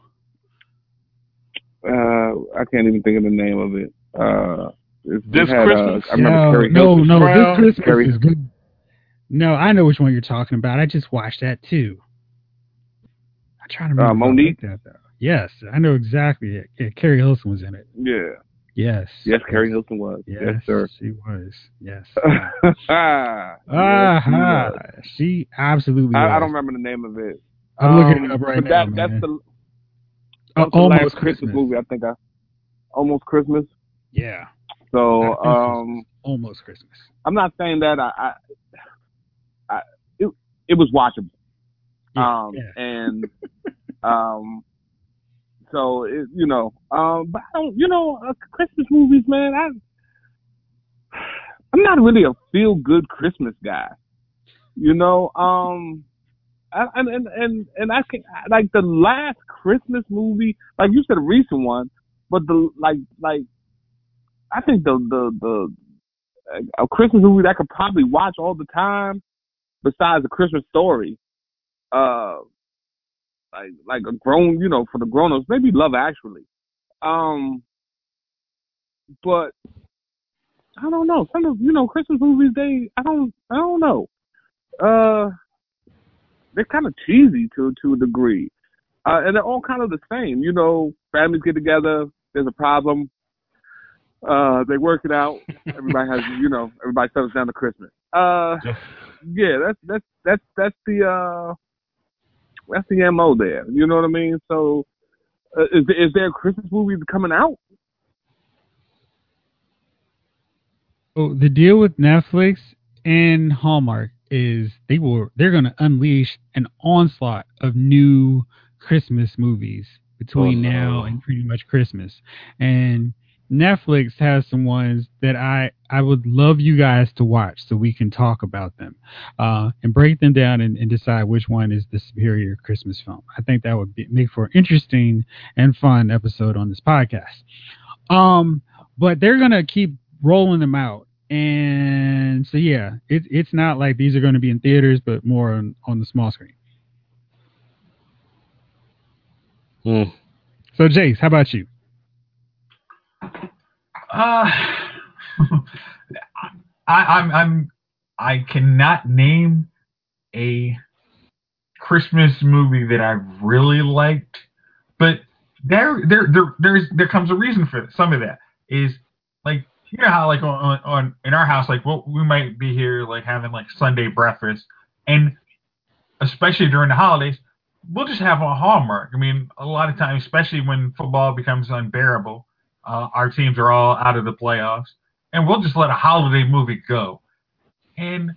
uh, I can't even think of the name of it. Uh, it's, This had, Christmas? Uh, I remember no, Carrie no, no. Brown, This Christmas Carrie- is good. No, I know which one you're talking about. I just watched that too. I'm trying to remember. Uh, Mo'Nique? That, though. Yes, I know exactly. It. Yeah, Keri Hilson was in it. Yeah. Yes. Yes, Carrie Hilton was. Yes, Yes, sir. she was. Yes. ah, [laughs] Ah, yes, she absolutely. I, I don't remember the name of it. I'm looking it Um, up right but now, that, man. That's the, Uh, that's the almost last Christmas movie I think I almost Christmas. Yeah, So Christmas. um, almost Christmas. I'm not saying that I, I, I it, it was watchable. Yeah, um, yeah. and [laughs] um, so it, you know, um, but I don't, you know, uh, Christmas movies, man. I, I'm not really a feel good Christmas guy. You know, um, I, and and and and I can like the last Christmas movie, like you said, a recent one, but the like like I think the the the a Christmas movie that I could probably watch all the time, besides the Christmas story, uh, like like a grown, you know, for the grown-ups, maybe Love Actually, um, but I don't know. Some of you know Christmas movies, they I don't I don't know, uh, they're kind of cheesy to to a degree, uh, and they're all kind of the same. You know, families get together, there's a problem, uh, they work it out. Everybody has, you know, everybody settles down to Christmas. Uh, [laughs] yeah, that's that's that's that's the uh, that's the mo there. You know what I mean? So, uh, is there, is there a Christmas movies coming out? Oh, the deal with Netflix and Hallmark is they will they're going to unleash an onslaught of new Christmas movies between Oh, no. now and pretty much Christmas. And Netflix has some ones that I I would love you guys to watch so we can talk about them uh, and break them down and, and decide which one is the superior Christmas film. I think that would be, make for an interesting and fun episode on this podcast. Um, but they're gonna keep rolling them out, and so yeah, it's it's not like these are going to be in theaters, but more on, on the small screen. Hmm. So Jace, how about you? Uh, [laughs] I, I'm I'm I cannot name a Christmas movie that I really liked, but there there there there's there comes a reason for some of that is like you know how like on, on, in our house like what we might be here like having like Sunday breakfast and especially during the holidays we'll just have on Hallmark. I mean a lot of times especially when football becomes unbearable Uh, our teams are all out of the playoffs, and we'll just let a holiday movie go. And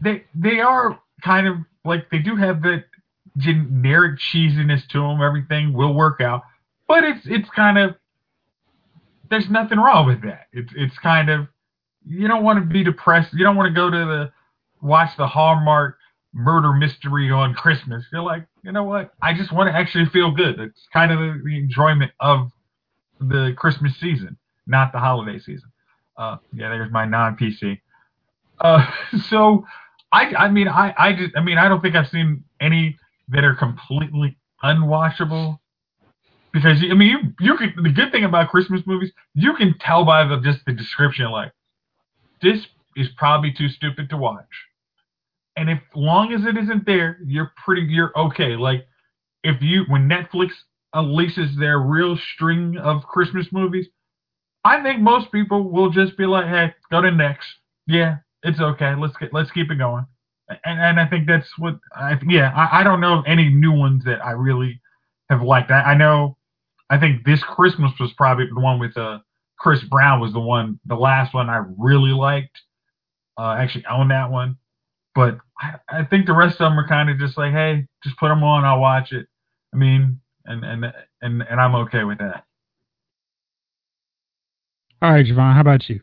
they they are kind of like they do have the generic cheesiness to them. Everything will work out, but it's it's kind of there's nothing wrong with that. It's it's kind of you don't want to be depressed. You don't want to go to the watch the Hallmark murder mystery on Christmas. You're like, you know what? I just want to actually feel good. It's kind of the, enjoyment of the Christmas season, not the holiday season. Uh, yeah, there's my non PC. Uh, [laughs] so I, I mean, I, I just, I mean, I don't think I've seen any that are completely unwatchable. Because I mean, you, you can. The good thing about Christmas movies, you can tell by the just the description, like this is probably too stupid to watch. And if long as it isn't there, you're pretty, you're okay. Like if you when Netflix unleashes their real string of Christmas movies, I think most people will just be like, hey, go to next. Yeah, it's okay. Let's get let's keep it going. And and I think that's what I yeah I, I don't know of any new ones that I really have liked. I, I know I think this Christmas was probably the one with uh Chris Brown was the one the last one I really liked. Uh, actually own that one, but I, I think the rest of them are kind of just like hey just put them on I'll watch it. I mean and and and and I'm okay with that. All right, Javon, how about you?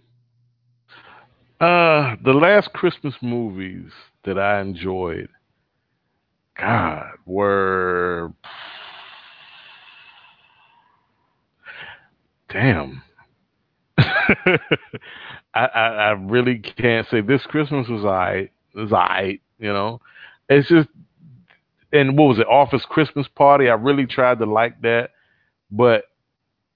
Uh, the last Christmas movies that I enjoyed, God, were damn. [laughs] I, I I really can't say this Christmas was I was I you know. It's just and what was it, Office Christmas Party? I really tried to like that, but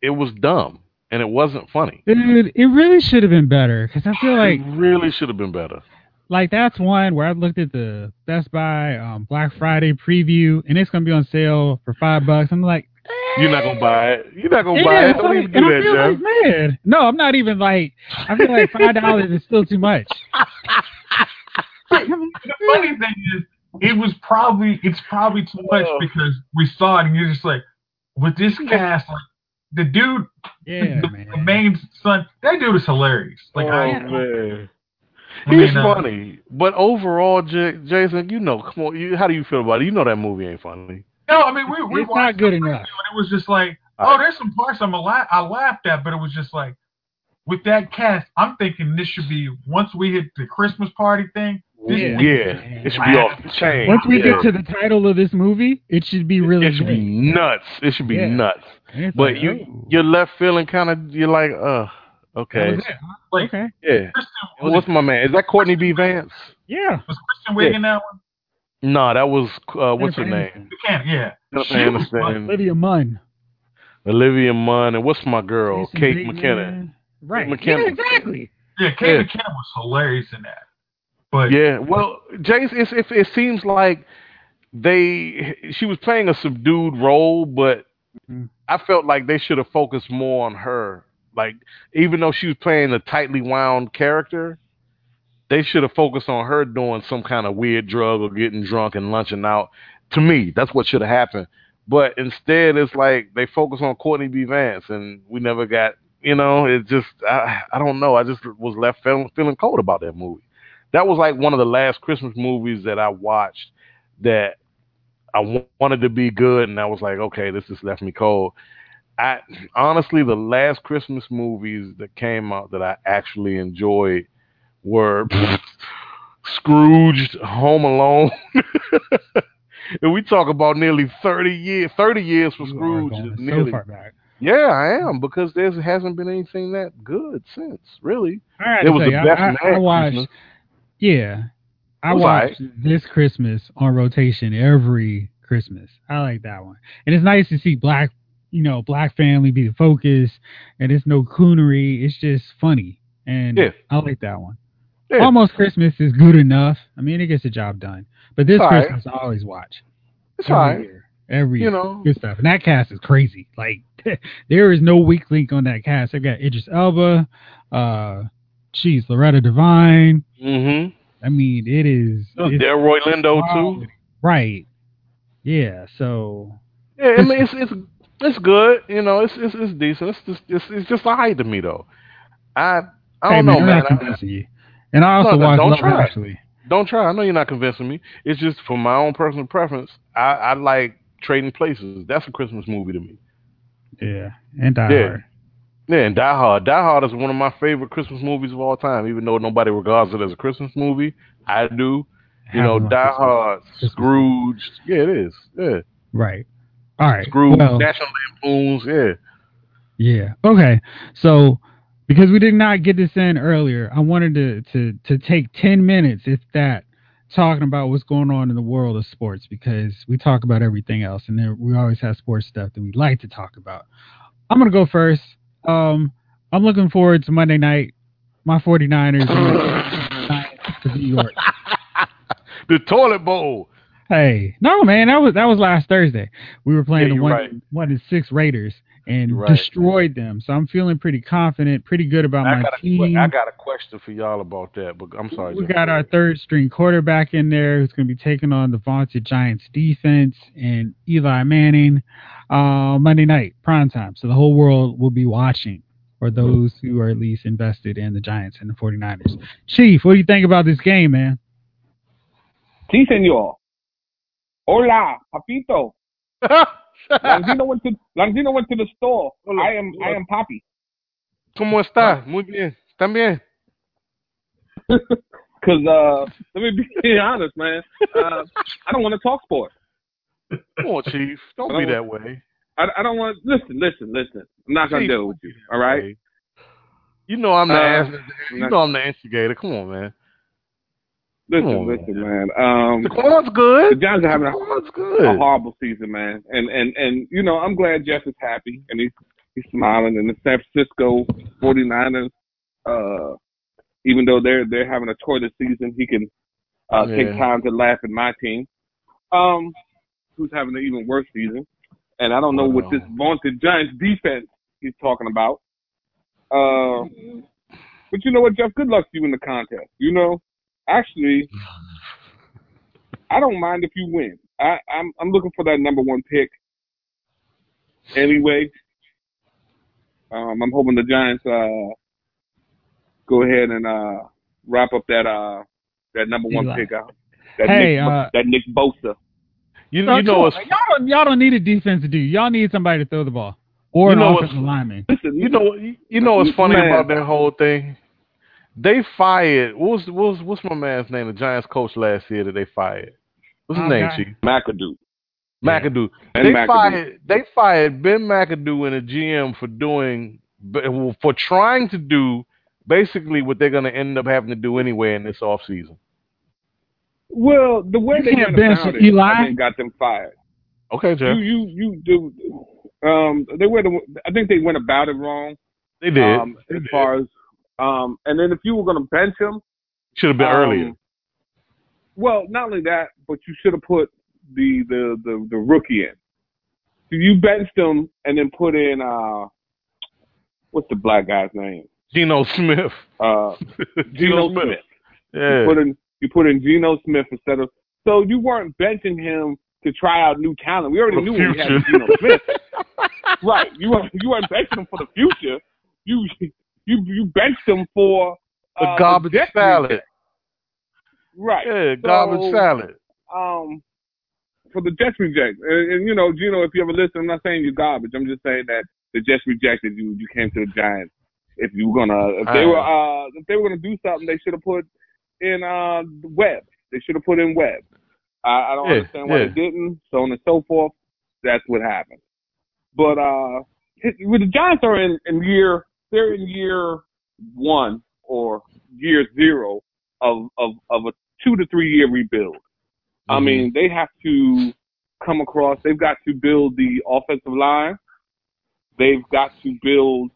it was dumb and it wasn't funny. Dude, it really should have been better because I feel like it really should have been better. like that's one where I looked at the Best Buy um, Black Friday preview and it's gonna be on sale for five bucks. I'm like, You're not gonna buy it. You're not gonna yeah, buy it. Don't like- even do that, Jeff. like, man, no, I'm not even like. I feel like five dollars is still too much. [laughs] The funny thing is, it was probably it's probably too much Oh. because we saw it and you're just like, with this cast, like the dude, Yeah, the, man. the main son, that dude is hilarious. Like oh I, man, I he's uh, funny, but overall, J- Jason, you know, come on, you, how do you feel about it? You know that movie ain't funny. no, I mean we we It's watched not good enough. And it was just like, oh, right. there's some parts I'm a la- I laughed at, but it was just like, with that cast, I'm thinking this should be once we hit the Christmas party thing. This Yeah. Yeah, it should be off the chain. Once we yeah. get to the title of this movie, it should be really it should good. be nuts. It should be Yeah. nuts. It's But like, you, oh, you're left feeling kind of, you're like, uh, okay, was it. huh? Like okay, yeah. Kristen, What's my man? Is that Courtney B. Vance? yeah. was Kristen Wiig in that one? No, that was uh, what's her name? Aniston. Yeah. Jennifer She was Olivia Munn. Olivia Munn, and what's my girl? Jason Kate Bateman. McKinnon. Right. McKinnon. Yeah, exactly. Yeah, Kate Yeah. McKinnon was hilarious in that. But Yeah, well, Jace, it's, it, it seems like they she was playing a subdued role, but Mhm. I felt like they should have focused more on her. Like, even though she was playing a tightly wound character, they should have focused on her doing some kind of weird drug or getting drunk and lunching out. To me, that's what should have happened. But instead, it's like they focus on Courtney B. Vance, and we never got. You know, it just I, I don't know. I just was left feeling feeling cold about that movie. That was like one of the last Christmas movies that I watched that I wanted to be good, and I was like, okay, this just left me cold. I honestly, the last Christmas movies that came out that I actually enjoyed were [laughs] Scrooged, Home Alone, [laughs] and we talk about nearly thirty years. Thirty years for Scrooge is nearly. Yeah, I am because there hasn't been anything that good since, really. All right, It was the I- best I, man I watched. Christmas. Yeah, I was watched this Christmas on rotation every Christmas. I like that one, and it's nice to see black, you know, black family be the focus, and it's no coonery. It's just funny, and Yeah. I like that one. Yeah. Almost Christmas is good enough. I mean, it gets the job done. But this It's all right. Christmas, I always watch It's every right. year. Every You year. know, good stuff. And that cast is crazy. Like [laughs] there is no weak link on that cast. I've got Idris Elba, uh, geez, Loretta Devine. mm-hmm. I mean, it is it's Delroy Lindo too. Right. Yeah. So Yeah, I mean, it's it's It's good, you know. It's it's, it's decent. It's just it's, it's just alright to me though. I I don't man, know, man. I- you. And I also No, watched don't Love try. Actually. don't try. I know you're not convincing me. It's just for my own personal preference. I, I like Trading Places. That's a Christmas movie to me. Yeah, and Die Yeah. Hard. Yeah, and Die Hard. Die Hard is one of my favorite Christmas movies of all time. Even though nobody regards it as a Christmas movie, I do. You know, Die Christmas- Hard, Christmas Scrooge. Yeah, it is. Yeah, Right. All right. Scrooge, Well, National Lampoons. Yeah. Yeah. Okay. So because we did not get this in earlier, I wanted to to to take 10 minutes if that talking about what's going on in the world of sports because we talk about everything else and then we always have sports stuff that we like to talk about. I'm going to go first. Um I'm looking forward to Monday night. My 49ers to New York. the toilet bowl. Hey, no man, that was that was last Thursday. We were playing Yeah, the one right. one and six Raiders and right. destroyed them. So I'm feeling pretty confident, pretty good about I my got, a, team. I got a question for y'all about that, but I'm sorry. we Jeff. got our third string quarterback in there who's going to be taking on the vaunted Giants defense and Eli Manning uh, Monday night prime time. So the whole world will be watching, or those who are at least invested in the Giants and the 49ers. Chief, what do you think about this game, man? Sí, señor. Hola, papito. [laughs] Langino went to Langino went to the store. Hola, I am I am Poppy. ¿Cómo está? Muy bien. ¿También? [laughs] Cause uh, let me be honest, man. Uh, I don't want to talk sports. Come on, Chief. [laughs] Don't be don't- that way. I, I don't want. Listen, listen, listen. I'm not gonna Chief, deal with you. All right. You know I'm the Uh, ass, you know I'm the instigator. Come on, man. Listen, on, listen, man. Um, The corn's the good. Giants are having The a, corn's a horrible season, man. And and and you know, I'm glad Jeff is happy and he's he's smiling. And the San Francisco 49ers, uh, even though they're they're having a toilet season, he can uh, take time to laugh at my team, um, who's having an even worse season. And I don't know what this vaunted Giants defense he's talking about. Uh, but you know what, Jeff? Good luck to you in the contest. You know, actually, I don't mind if you win. I, I'm I'm looking for that number one pick. Anyway, um, I'm hoping the Giants uh, go ahead and uh, wrap up that uh, that number one Eli. pick out. That Hey, Nick, uh, that Nick Bosa. You, No, you know come what's on, y'all don't y'all don't need a defense to do. Y'all need somebody to throw the ball or You an know what's- offensive lineman. Listen, you know you know what's funny Man. about that whole thing? They fired what was what was what's my man's name? The Giants coach last year that they fired. What's his Oh, name, God. Chief? McAdoo. McAdoo. And they McAdoo. fired they fired Ben McAdoo and a GM for doing for trying to do basically what they're going to end up having to do anyway in this offseason. Well, the way You they can't went bench about it, Eli. I think got them fired. Okay, Jeff. You you you do. Um, they went. I think they went about it wrong. They did. Um, They as did. far as um, and then if you were going to bench him, Should have been um, earlier. Well, not only that, but you should have put the the the, the rookie in. So you benched him and then put in uh, what's the black guy's name? Geno Smith. Uh, [laughs] Geno Smith. Yeah. You put in you put in Geno Smith instead of so you weren't benching him to try out new talent. We already For knew the we had future. Geno Smith. [laughs] right. You weren't you weren't benching him for the future. You you you benched him for The uh, garbage Jets salad. reject. Right. Yeah, garbage salad. Um for the Jets reject. And, and you know, Geno, if you ever listen, I'm not saying you're garbage. I'm just saying that the Jets rejected you. You came to the Giants. If you were gonna, if they were, uh, if they were gonna do something, they should have put in uh Webb. They should have put in Webb. I, I don't Yeah, understand why yeah. they didn't. So on and so forth. That's what happened. But uh, it, with the Giants are in, in year, they're in year one or year zero of of of a two to three year rebuild. I Mhm. mean, they have to come across. They've got to build the offensive line. They've got to build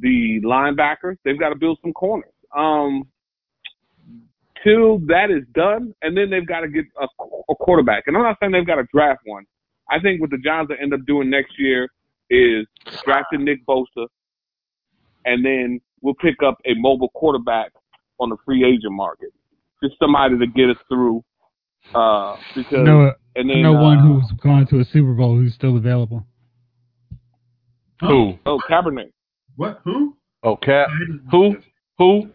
the linebackers. They've got to build some corners. Um, till that is done, and then they've got to get a, a quarterback. And I'm not saying they've got to draft one. I think what the Giants will end up doing next year is drafting Nick Bosa, and then we'll pick up a mobile quarterback on the free agent market. Just somebody to get us through. Uh, because I know, and I then know one uh, who's gone to a Super Bowl who's still available. Who? Oh, Kaepernick. What? Who? Oh, Cap. Who? Who?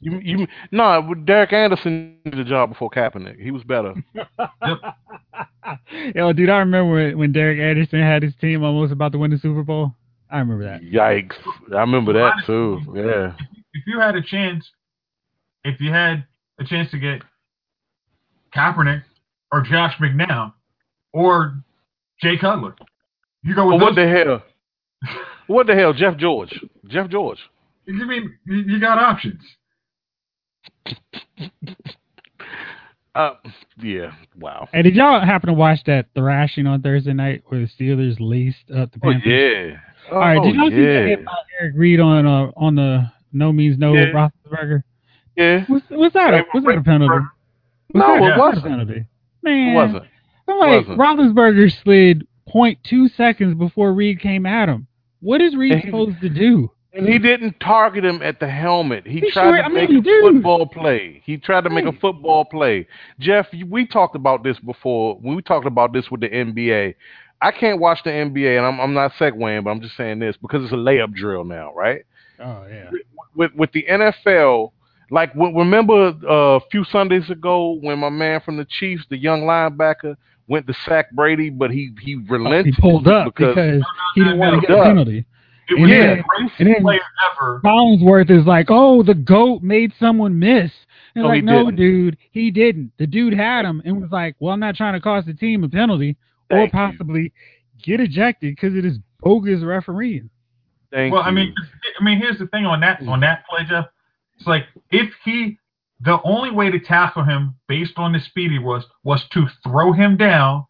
You you no? Derek Anderson did the job before Kaepernick. He was better. [laughs] Yo, dude, I remember when, when Derek Anderson had his team almost about to win the Super Bowl. I remember that. Yikes! I remember that too. Yeah. If you had a chance, if you had a chance to get Kaepernick or Josh McCown or Jay Cutler, you go with Well, what the hell? [laughs] What the hell? Jeff George. Jeff George. You mean you you got options? [laughs] Uh, yeah. Wow. And did y'all happen to watch that thrashing on Thursday night where the Steelers laced up the Oh Panthers? yeah. All right, did y'all oh, see that yeah. Eric Reid on uh, on the no means no Yeah. Roethlisberger? Yeah. What's, was that was that a penalty? Was No, that, it was that a wasn't. penalty? Man, It wasn't. I'm like wasn't. Roethlisberger slid 0.2 seconds before Reid came at him. What is Reid supposed to do? And he didn't target him at the helmet. He He tried sure- to I make mean, a dude. football play. He tried to make a football play. Jeff, we talked about this before. We talked about this with the NBA, I can't watch the NBA, and I'm, I'm not segueing, but I'm just saying this because it's a layup drill now, right? Oh yeah. With with the NFL, like remember uh, a few Sundays ago when my man from the Chiefs, the young linebacker, went to sack Brady, but he he Oh, relented he pulled up because, he didn't want to get a penalty. It And was then- the and greatest then- player ever. Collinsworth is like, oh, the goat made someone miss. And No, like, he no, didn't. dude, he didn't. The dude had him and was like, well, I'm not trying to cost the team a penalty or Thank you. possibly get ejected because it is bogus refereeing. Thank well, I mean, I mean, here's the thing on that on that play, Jeff. It's like if he, the only way to tackle him based on the speed he was was to throw him down,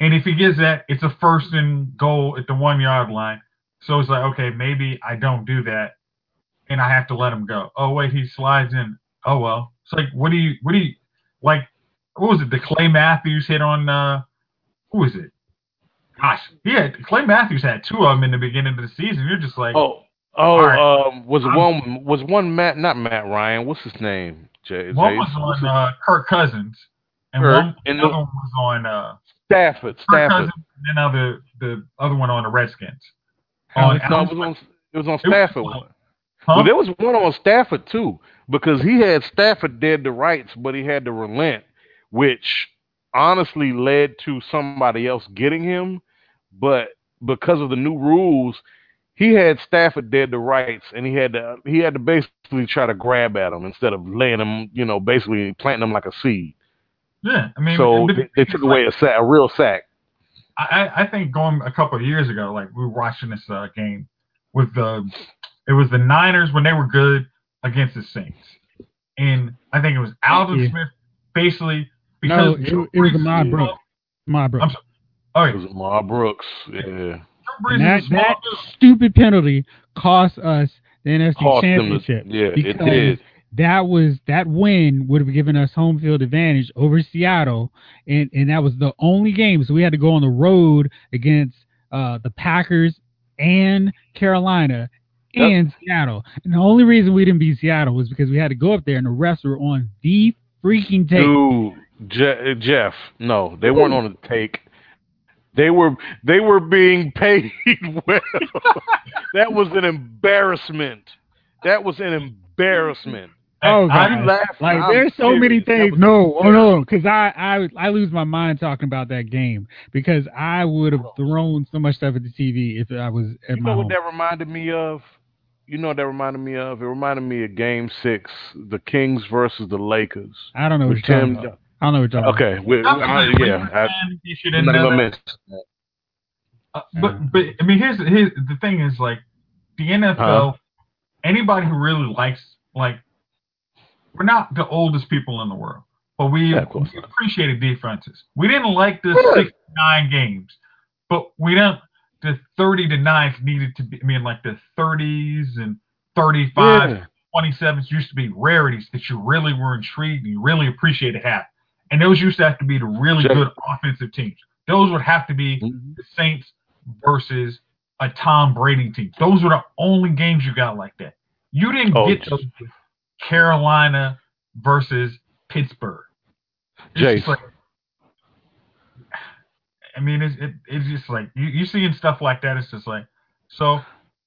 and if he gets that, it's a first and goal at the one yard line. So it's like, okay, maybe I don't do that, and I have to let him go. Oh wait, he slides in. Oh well. It's like, what do you, what do you, like, what was it? The Clay Matthews hit on, uh, who was it? Gosh, had Clay Matthews had two of them in the beginning of the season. You're just like, Oh, oh, right. um, was I'm- one was one Matt, not Matt Ryan. What's his name? Jay, one Jay- was on uh, Kirk Cousins, and Kirk, one and the the- other one was on uh, Stafford. Kirk Stafford. Cousins, and then other the other one on the Redskins. On No, it was on. It was on was Stafford. on- Well, there was one on Stafford too, because he had Stafford dead to rights, but he had to relent, which honestly led to somebody else getting him. But because of the new rules, he had Stafford dead to rights, and he had to he had to basically try to grab at him instead of laying him, you know, basically planting him like a seed. yeah, I mean, so they, they took away a sack, a real sack. I, I think going a couple of years ago, like we were watching this uh, game with the, it was the Niners when they were good against the Saints, and I think it was Alvin Yeah. Smith basically No, because it, it was Brees a Mod is Brooks. small- Brooks. I'm. Oh, It was Ma Brooks. Yeah, Drew And Brees that, is a small that stupid penalty cost us the NFC cost them. Championship. The, yeah, it did. That was that win would have given us home field advantage over Seattle, and and that was the only game. So we had to go on the road against uh, the Packers and Carolina Yep. and Seattle. And the only reason we didn't beat Seattle was because we had to go up there and the refs were on the freaking tape. Dude, Je- Jeff, no, they weren't on the take. They were they were being [laughs] paid well. that was an embarrassment. That was an embarrassment. Oh I- god! laugh- like I'm there's so many serious. That things. was- No, oh no, because I I I lose my mind talking about that game because I would have thrown so much stuff at the TV if I was at You my know home. what that reminded me of? You know what that reminded me of? It reminded me of Game Six, the Kings versus the Lakers. I don't know what With you're talking about. I don't know what you're talking Okay, we, I'm I, yeah, I, man, you shouldn't done gonna that. Uh, but but I mean, here's here's the thing is like the NFL. Huh? Anybody who really likes like we're not the oldest people in the world, but we, Yeah, we appreciated defenses. We didn't like the Good. 69 games, but we don't. The 30 to 9s needed to be. I mean, like the 30s and 35, Yeah. 27s used to be rarities that you really were intrigued and you really appreciated having. And those used to have to be the really Jeff- good offensive teams. Those would have to be Mhm. the Saints versus a Tom Brady team. Those were the only games you got like that. You didn't Oh, get those Carolina versus Pittsburgh. Jace. like, I mean, it's it, it's just like you you seeing stuff like that. It's just like So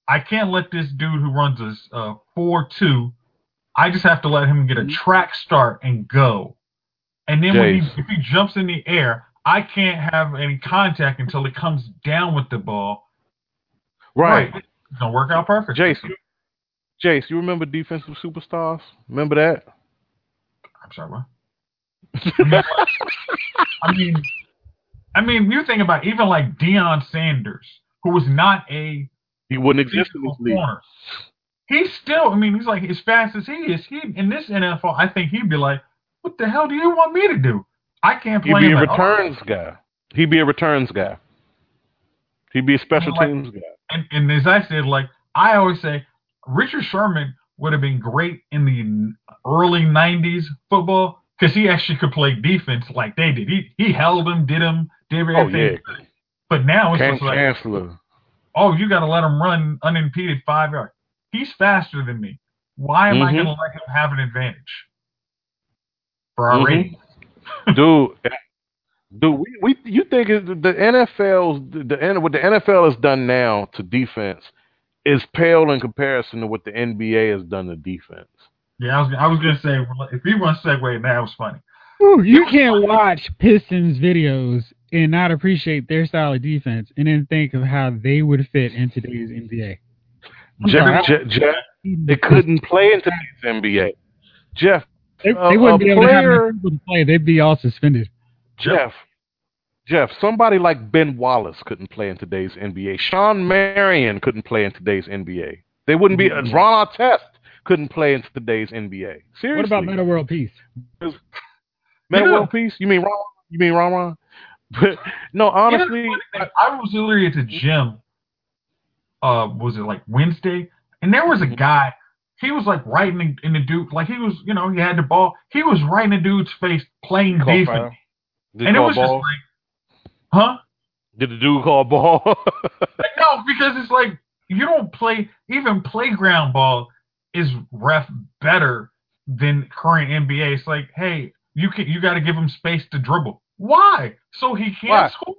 I can't let this dude who runs a uh, four two. I just have to let him get a track start and go. And then when he, if he jumps in the air, I can't have any contact until he comes down with the ball. Right. It's gonna work out perfect. You, Jace, you remember defensive superstars? Remember that? I'm sorry, what? [laughs] I mean, I mean, I you think about even like Deion Sanders, who was not a He wouldn't exist in this league. corner. He's still, I mean, he's like as fast as he is. He in this NFL, I think he'd be like, "What the hell do you want me to do? I can't play." He'd be a him at all." returns guy. He'd be a returns guy. He'd be a special Like- teams guy. And, and as I said, like I always say, Richard Sherman would have been great in the early '90s football because he actually could play defense like they did. He he held him, did him, did Oh everything. yeah, But now it's Kam just like, Chancellor. oh, you got to let him run unimpeded five yards. He's faster than me. Why am I Mhm. going to let him have an advantage for our Mhm. rating? [laughs] dude. Dude, we, we you think the NFL's the, the what the NFL has done now to defense is pale in comparison to what the NBA has done to defense. Yeah, I was I was going to say if you want to segue, that was funny. Ooh, you can't watch Pistons videos and not appreciate their style of defense, and then think of how they would fit in today's NBA. I'm Jeff, I- Jeff, they couldn't play in today's NBA. Jeff, They, they wouldn't a be able to have player- enough people to play. They'd be all suspended. Jeff, Jeff, somebody like Ben Wallace couldn't play in today's NBA. Shawn Marion couldn't play in today's NBA. They wouldn't be. Mhm. Ron Artest couldn't play in today's NBA. Seriously. What about Metta World Peace? Metta Yeah. World Peace? You mean Ron? You mean Ron Ron? But no, honestly, You know, the funny thing, I was literally at the gym. Uh, was it like Wednesday? And there was a Mhm. guy. He was like right in the, in the dude, like he was, you you know, he had the ball. He was right in the dude's face playing defense, and it was ball? just like, huh? Did the dude call ball? [laughs] No, because it's like you don't play even playground ball is ref better than current NBA. It's like, hey, you can you got to give him space to dribble. Why? So he can't Why? score.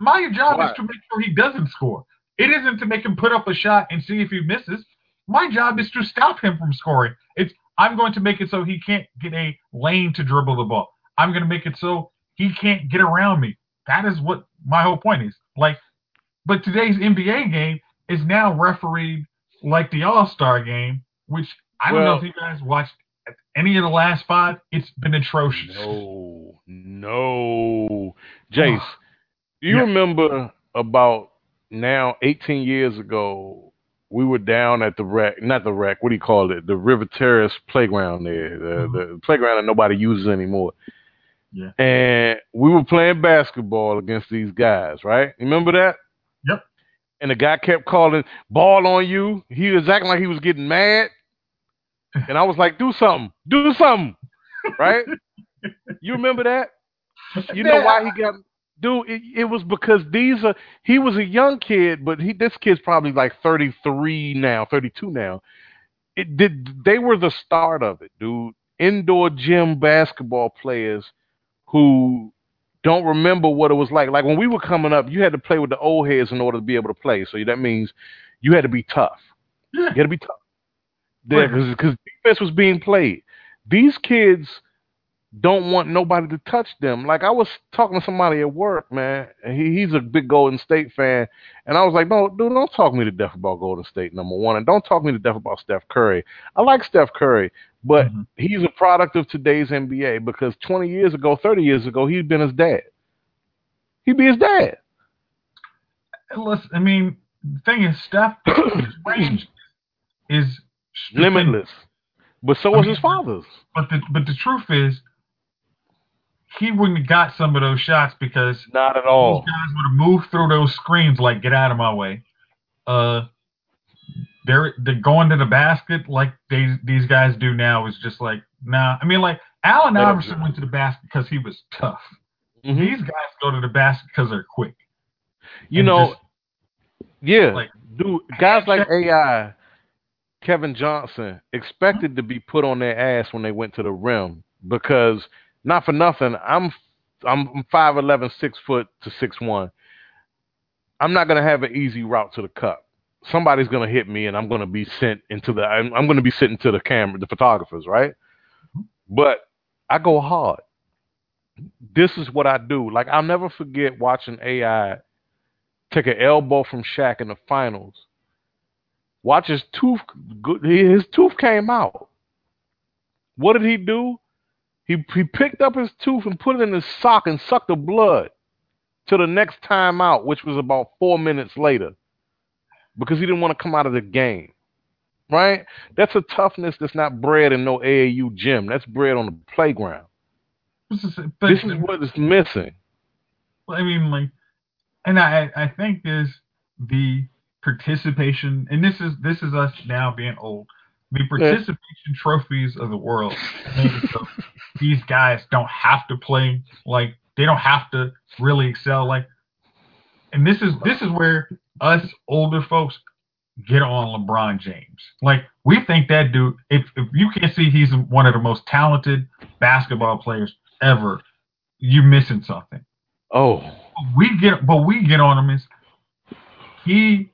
My job Why? is to make sure he doesn't score. It isn't to make him put up a shot and see if he misses. My job is to stop him from scoring. It's I'm going to make it so he can't get a lane to dribble the ball. I'm going to make it so he can't get around me. That is what my whole point is. Like, but today's NBA game is now refereed like the All Star game, which I don't know if you guys watched any of the last five. It's been atrocious. no, no. Jace, do you Yeah. remember about now 18 years ago? We were down at the rec, not the rec. What do you call it? The River Terrace playground there, the, Mhm. the playground that nobody uses anymore. Yeah. And we were playing basketball against these guys, right? Remember that? Yep. And the guy kept calling ball on you. He was acting like he was getting mad. And I was like, do something. Do something. Right? [laughs] you remember that? You know why he got dude, it, it was because these are he was a young kid, but he this kid's probably like 33 now, 32 now. It did they were the start of it, dude. Indoor gym basketball players who don't remember what it was like. Like when we were coming up, you had to play with the old heads in order to be able to play. So that means you had to be tough. Yeah. You had to be tough. Because defense was being played. These kids don't want nobody to touch them. Like I was talking to somebody at work, man. And he, he's a big Golden State fan, and I was like, "No, dude, don't talk me to death about Golden State, number one, and don't talk me to death about Steph Curry. I like Steph Curry, but Mhm. he's a product of today's NBA because 20 years ago, 30 years ago, he'd been his dad. He'd be his dad. Listen, I mean, the thing is, Steph range [coughs] is Limitless. But so I was mean- his father's. But the but the truth is, he wouldn't have got some of those shots because Not at those all. guys would have moved through those screens like get out of my way. Uh, they're they're going to the basket like they these guys do now is just like nah. I mean like Allen Iverson went to the basket because he was tough. Mhm. These guys go to the basket because they're quick. You And know, just- yeah, like, dude, guys like [laughs] AI, Kevin Johnson, expected to be put on their ass when they went to the rim because not for nothing, I'm I'm five eleven, six foot to six one. I'm not gonna have an easy route to the cup. somebody's gonna hit me, and I'm gonna be sent into the. I'm, I'm gonna be sent into the camera, the photographers, right? But I go hard. This is what I do. Like I'll never forget watching AI take an elbow from Shaq in the finals. Watch his tooth. His tooth came out. What did he do? He he picked up his tooth and put it in his sock and sucked the blood to the next time out, which was about four minutes later, because he didn't want to come out of the game. Right? That's a toughness that's not bred in no AAU gym. That's bred on the playground. This is, but, This is what is missing. Well, I mean, like, and I I think there's the participation, and this is this is us now being old. The participation trophies of the world. so [laughs] these guys don't have to play like they don't have to really excel like. And this is this is where us older folks get on LeBron James. Like we think that dude. If if you can't see he's one of the most talented basketball players ever, you're missing something Oh, we get but we get on him is he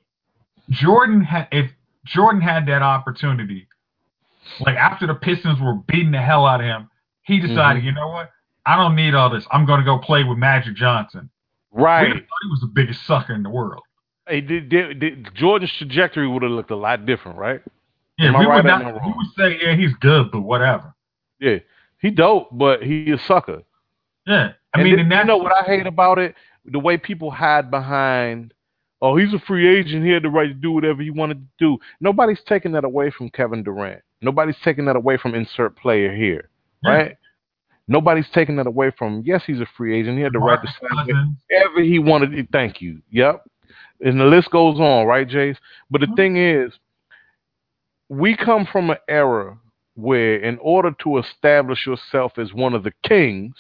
Jordan had if Jordan had that opportunity, like after the Pistons were beating the hell out of him, he mm-hmm. decided, you know what? I don't need all this. I'm gonna go play with Magic Johnson. We right. thought he was the biggest sucker in the world. Hey, did, did, did Jordan's trajectory would have looked a lot different, right? Yeah, Am we right would not am I we wrong? would say, yeah, he's good, but whatever. Yeah, he dope, but he a sucker. Yeah. I and mean, then, and you know what I hate about it? The way people hide behind, oh, he's a free agent. He had the right to do whatever he wanted to do. Nobody's taking that away from Kevin Durant. Nobody's taking that away from insert player here, Yeah. right? Nobody's taking that away from. Yes, he's a free agent. He had the right to sign whatever he wanted. to- Thank you. Yep. And the list goes on, right, Jace? But the Mhm. thing is, we come from an era where, in order to establish yourself as one of the kings,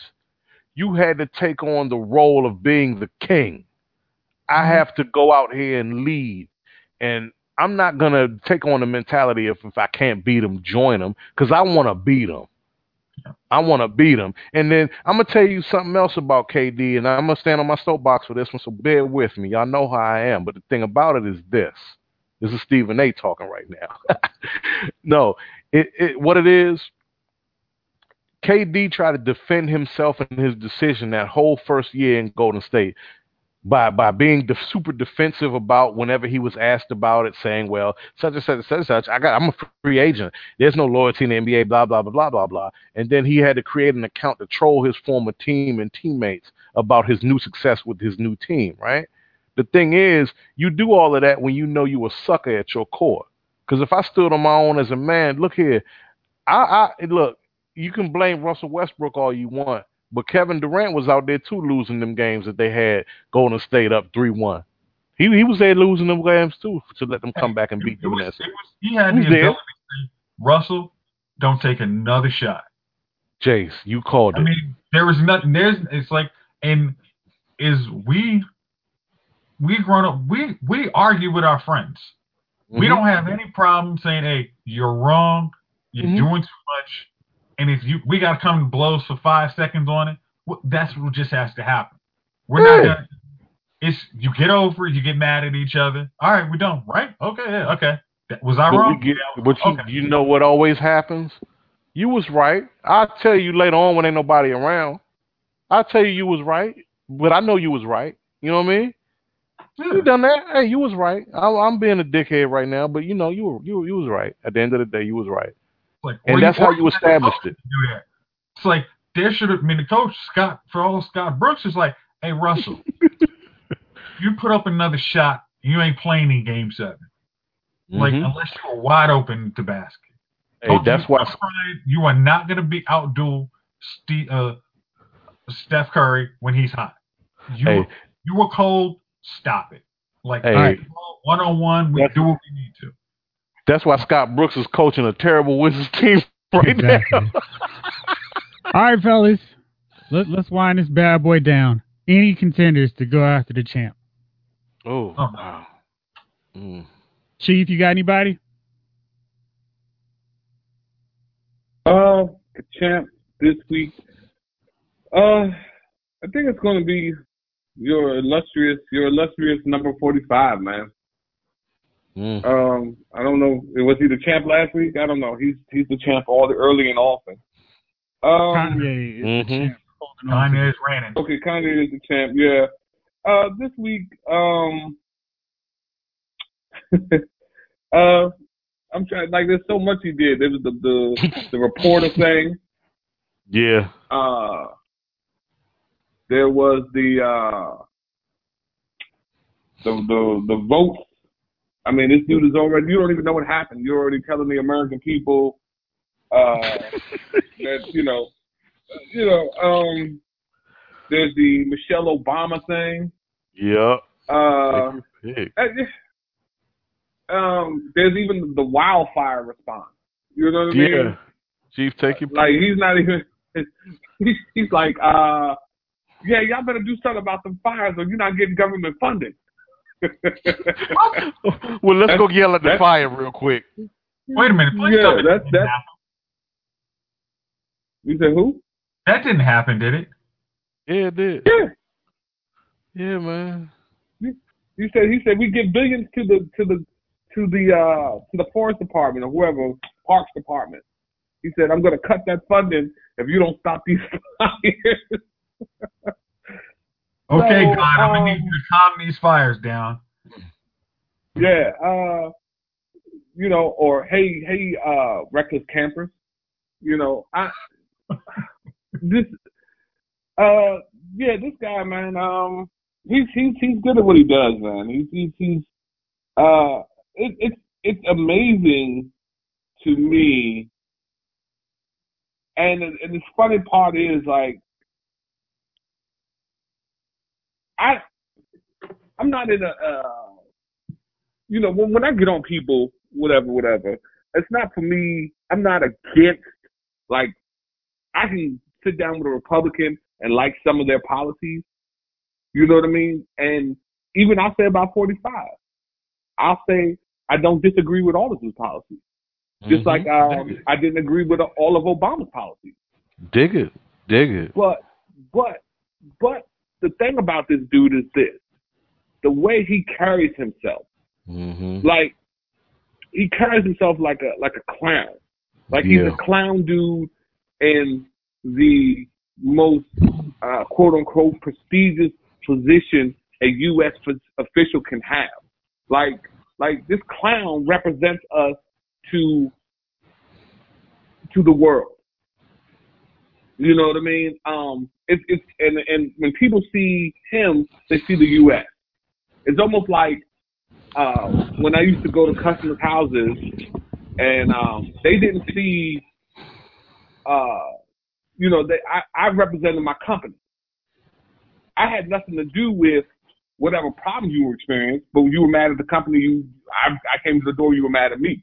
you had to take on the role of being the king. I have to go out here and lead. And I'm not going to take on the mentality of if I can't beat them, join them, because I want to beat them. I want to beat them. And then I'm going to tell you something else about KD, and I'm going to stand on my soapbox for this one, so bear with me. Y'all know how I am. But the thing about it is this. This is Stephen A. talking right now. [laughs] no, it, it, what it is, KD tried to defend himself and his decision that whole first year in Golden State by by being de- super defensive about whenever he was asked about it, saying, "Well, such and such and such and such. I got. I'm a free agent. There's no loyalty in the NBA. Blah blah blah blah blah blah." And then he had to create an account to troll his former team and teammates about his new success with his new team. Right. The thing is, you do all of that when you know you a sucker at your core. Because if I stood on my own as a man, look here, I, I look. You can blame Russell Westbrook all you want, but Kevin Durant was out there too, losing them games that they had Golden State up three one. He he was there losing them games too to let them come back and beat them. was, in it that. was, he had Who's the ability to say, Russell, don't take another shot. Jace, you called it. I mean, there was nothing. There's it's like, and is we we grown up. We we argue with our friends. We Mhm. don't have any problem saying, "Hey, you're wrong. You're Mhm. doing too much." And if you we got to come to blows for five seconds on it, well, that's what just has to happen. We're not gonna. It's you get over it. You get mad at each other. All right, we're done. Right? Okay. Yeah. Okay. That- Was I But, wrong? get, Yeah, but you, okay. you know what always happens? You was right. I'll tell you later on when ain't nobody around. I'll tell you you was right, but I know you was right. You know what I mean? Yeah. You done that? Hey, you was right. I'm, I'm being a dickhead right now, but you know you were you you was right. At the end of the day, you was right, Like, and that's how you established it. Do that. It's like there should have I mean the coach Scott for all Scott Brooks is like, hey Russell, [laughs] you put up another shot, you ain't playing in Game Seven. Like Mhm. unless you are wide open to basket. Hey, Don't that's you why. you are not going to be outduel Steve, uh, Steph Curry when he's hot. You Hey. you were cold. Stop it. Like Hey. one on one, we do what we need to. That's why Scott Brooks is coaching a terrible Wizards [laughs] team right Exactly. now. All right, fellas, let, let's wind this bad boy down. Any contenders to go after the champ? Oh, Oh. wow. Mm. Chief, you got anybody? Uh, the champ this week. Uh, I think it's going to be your illustrious, your illustrious number forty-five, man. Mm. Um, I don't know. Was he the champ last week? I don't know. He's he's the champ all the early and often. Um, Kanye is Mhm. the champ. holding on to Kanye is reigning. okay, Kanye is the champ. Yeah. Uh, this week, um, [laughs] uh, I'm trying. Like, there's so much he did. There was the the [laughs] the reporter thing. Yeah. Uh, there was the uh, the the the votes. I mean, this dude is already. You don't even know what happened. You're already telling the American people uh, [laughs] that you know, you know. Um, there's the Michelle Obama thing. Yeah. Uh, Pick. uh, um, there's even the wildfire response. You know what I mean? Yeah. Chief, take your Like he's not even. [laughs] He's, he's like, uh, yeah, y'all better do something about the fires, or you're not getting government funding. [laughs] well, let's go yell at the fire real quick. Wait a minute. Please Yeah, tell me that's- that that's- you said who? That didn't happen, did it? Yeah, it did. Yeah. Yeah, man. He said he said we give billions to the to the to the uh to the forest department or whoever parks department. He said I'm going to cut that funding if you don't stop these [laughs] fires. [laughs] Okay, So, God, I'm gonna need um, you to calm these fires down. yeah, uh, you know, or hey hey uh reckless campers. You know, I this uh yeah this guy man um he's he's he's good at what he does man he's he's he's uh it, it's it's amazing to me and and the funny part is like I I'm not in a uh you know when when I get on people whatever whatever it's not for me I'm not against like I can sit down with a Republican and like some of their policies. You know what I mean? And even I'll say about 45. I'll say I don't disagree with all of his policies. Just Mhm. like um, I didn't agree with all of Obama's policies. dig it, dig it. But but but the thing about this dude is this: the way he carries himself. Mm-hmm. Like he carries himself like a like a clown. Like he's a clown dude in the most uh, quote unquote prestigious position a U.S. official can have. Like like this clown represents us to to the world. You know what I mean? Um, it's it's and and when people see him, they see the U.S. It's almost like uh, when I used to go to customers' houses, and um, they didn't see, uh, you know, they, I, I represented my company. I had nothing to do with whatever problem you were experiencing, but you were mad at the company. You, I, I came to the door. You were mad at me,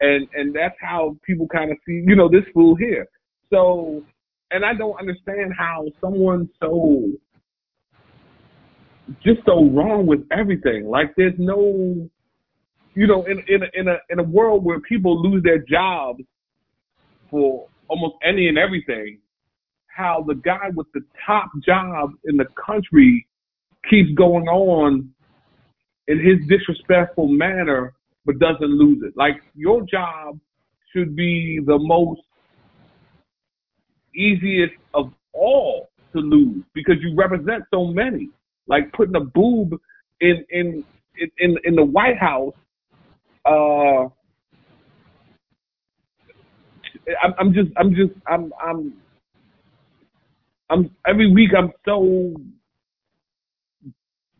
and and that's how people kind of see, you know, this fool here. So, and I don't understand how someone so just so wrong with everything. Like there's no, you know, in in a, in a in a world where people lose their jobs for almost any and everything, how the guy with the top job in the country keeps going on in his disrespectful manner, but doesn't lose it. Like your job should be the most easiest of all to lose because you represent so many like putting a boob in in in in the White House. Uh, I'm, I'm just I'm just I'm I'm I'm every week I'm so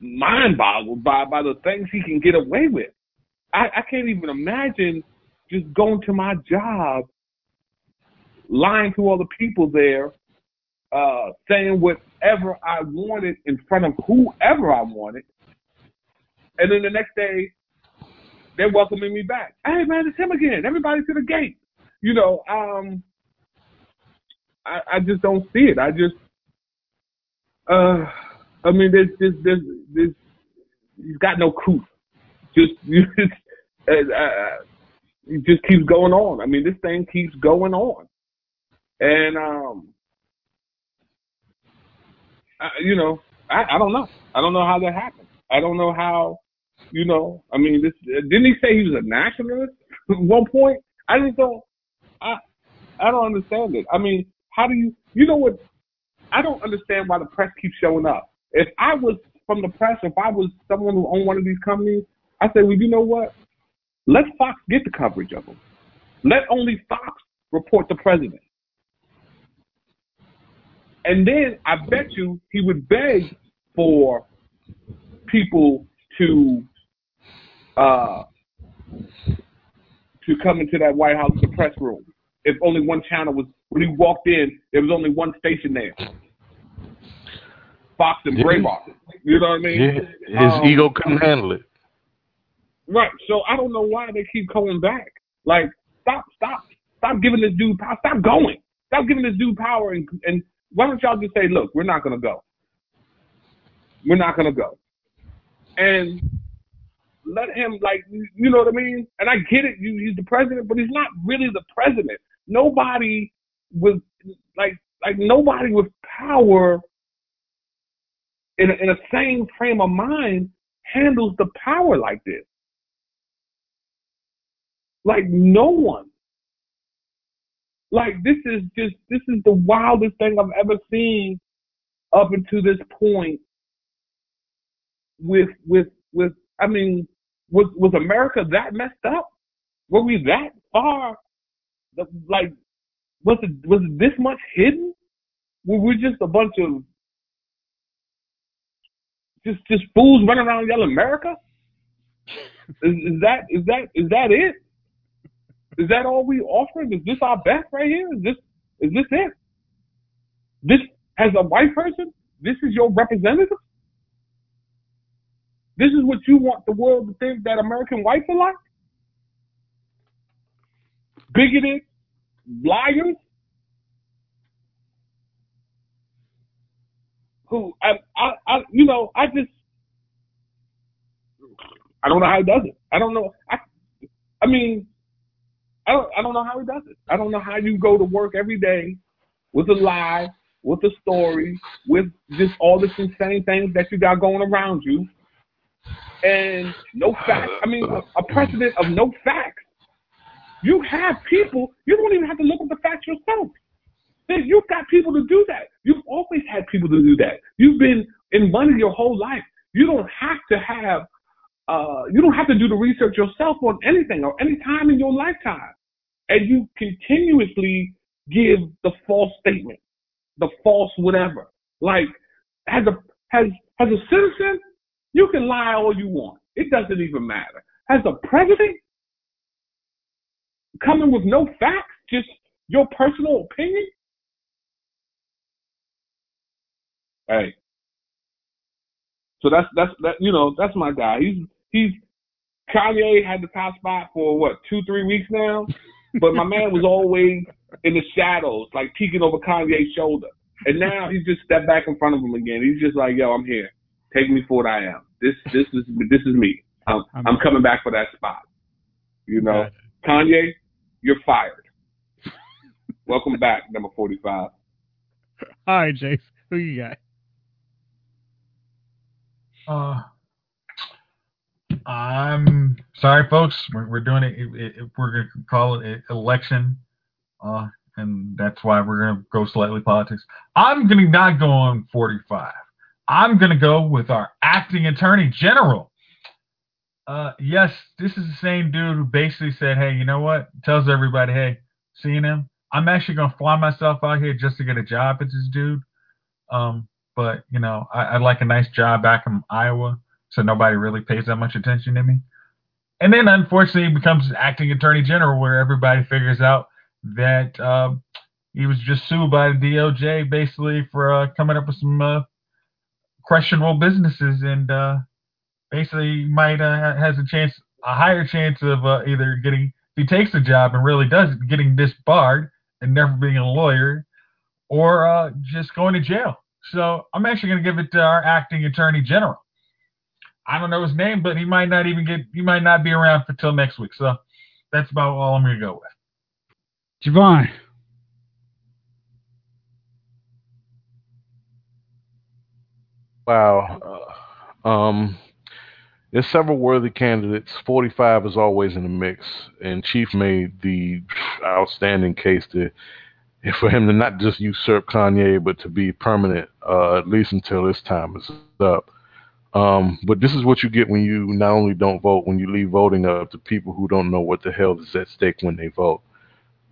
mind boggled by by the things he can get away with. I, I can't even imagine just going to my job, lying to all the people there, uh, saying whatever I wanted in front of whoever I wanted, and then the next day they're welcoming me back. Hey man, it's him again. Everybody to the gate. You know, um, I, I just don't see it. I just, uh, I mean, there's, there's, there's, there's he's got no coup. Just, [laughs] just uh, uh, it just keeps going on. I mean, this thing keeps going on, and um, I, you know, I, I don't know. I don't know how that happened. I don't know how You know, I mean, this didn't he say he was a nationalist at one point? I just don't. I I don't understand it. I mean, how do you? You know what? I don't understand why the press keeps showing up. If I was from the press, if I was someone who owned one of these companies, I say, well, you know what? Let Fox get the coverage of them. Let only Fox report the president. And then I bet you he would beg for people to uh, to come into that White House the press room. If only one channel was when he walked in, there was only one station there. Fox and Breitbart. You know what I mean? Yeah, his um, ego couldn't handle it. Right. So I don't know why they keep coming back. Like, stop, stop, stop giving this dude power. Stop going. Stop giving this dude power. And, and why don't y'all just say, look, we're not gonna go. We're not gonna go. And let him like you know what I mean? And I get it, you, he's the president, but he's not really the president. Nobody with like like nobody with power in a, in a same frame of mind handles the power like this. Like no one. Like this is just this is the wildest thing I've ever seen up until this point with with with I mean was was America that messed up? Were we that far? Like was it was it this much hidden? Were we just a bunch of just just fools running around yelling America? [laughs] Is, is that is that is that it? Is that all we offering? Is this our best right here? Is this is this it? This as a white person, this is your representative. This is what you want the world to think that American whites are like? Bigoted, liars, who I, I, I, you know, I just, I don't know how he does it. I don't know. I, I mean, I don't, I don't know how he does it. I don't know how you go to work every day with a lie, with a story, with just all this insane things that you got going around you, and no facts. I mean, a, a precedent of no facts. You have people. You don't even have to look at the facts yourself. You've got people to do that. You've always had people to do that. You've been in money your whole life. You don't have to have, uh, you don't have to do the research yourself on anything or any time in your lifetime. And you continuously give the false statement, the false whatever. Like, as a, as, as a citizen, you can lie all you want. It doesn't even matter. As a president, coming with no facts, just your personal opinion, Hey. So that's that's that you know that's my guy. He's he's Kanye had the top spot for what two three weeks now, but my man was always in the shadows, like peeking over Kanye's shoulder. And now he's just stepped back in front of him again. He's just like, yo, I'm here. Take me for what I am. This this is this is me. I'm I'm coming back for that spot. You know, Kanye, you're fired. Welcome back, number forty five. All right, Jace, who you got? Uh, I'm sorry, folks. We're, we're doing it, it, it, We're going to call it election, uh, and that's why we're going to go slightly politics. I'm going to not go on 45. I'm going to go with our acting attorney general. Uh, yes, this is the same dude who basically said, "Hey, you know what?" Tells everybody, "Hey, seeing him, I'm actually going to fly myself out here just to get a job at this dude." Um, but you know, I, would like a nice job back in Iowa, so nobody really pays that much attention to me. And then, unfortunately, he becomes acting attorney general, where everybody figures out that uh, he was just sued by the DOJ, basically for uh, coming up with some uh, questionable businesses, and uh, basically might uh, has a chance, a higher chance of uh, either getting if he takes the job and really does getting disbarred and never being a lawyer, or just going to jail. So I'm actually going to give it to our acting attorney general. I don't know his name, but he might not even get, he might not be around until next week. So that's about all I'm going to go with. Javon. Wow. Uh, um, there's several worthy candidates. 45 is always in the mix, and Chief made the outstanding case to for him to not just usurp Kanye, but to be permanent, uh, at least until his time is up. Um, but this is what you get when you not only don't vote, when you leave voting up to people who don't know what the hell is at stake when they vote.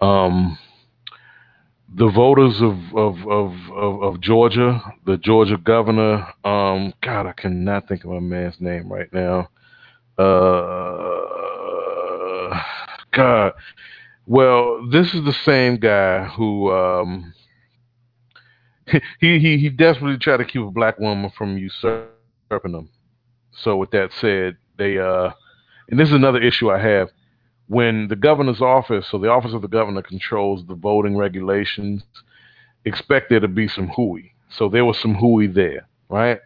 Um, the voters of, of, of, of, of Georgia, the Georgia governor, um, God, I cannot think of a man's name right now. Uh, God. Well, this is the same guy who um, [laughs] he, he he desperately tried to keep a black woman from usurping So with that said, they uh, and this is another issue I have when the governor's office, so the office of the governor controls the voting regulations, expect there to be some hooey. So there was some hooey there, right?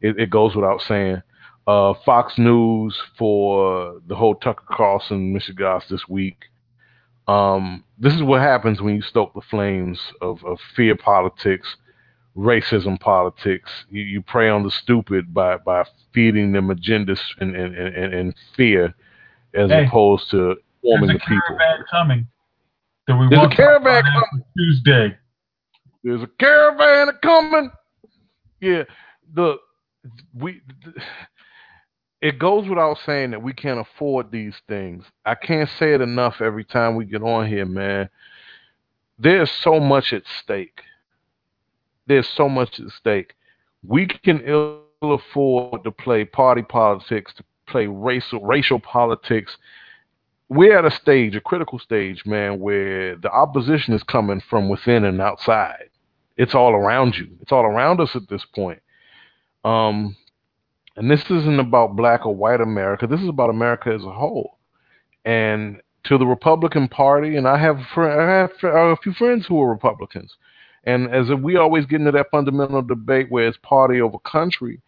It, it goes without saying. Uh, Fox News for the whole Tucker Carlson Michigan this week. Um, this is what happens when you stoke the flames of, of fear politics, racism politics. You, you prey on the stupid by, by feeding them agendas and, and, and, and fear as Hey, opposed to forming the people. There's a caravan coming. That we There's a caravan after Tuesday. There's a caravan coming. Yeah, the we. It goes without saying that we can't afford these things. I can't say it enough every time we get on here, man. There's so much at stake. There's so much at stake. We can ill afford to play party politics, to play racial racial politics. We're at a stage, a critical stage, man, where the opposition is coming from within and outside. It's all around you. It's all around us at this point. Um, and this isn't about black or white America. This is about America as a whole. And to the Republican Party, and I have I have a few friends who are Republicans, and as we always get into that fundamental debate where it's party over country,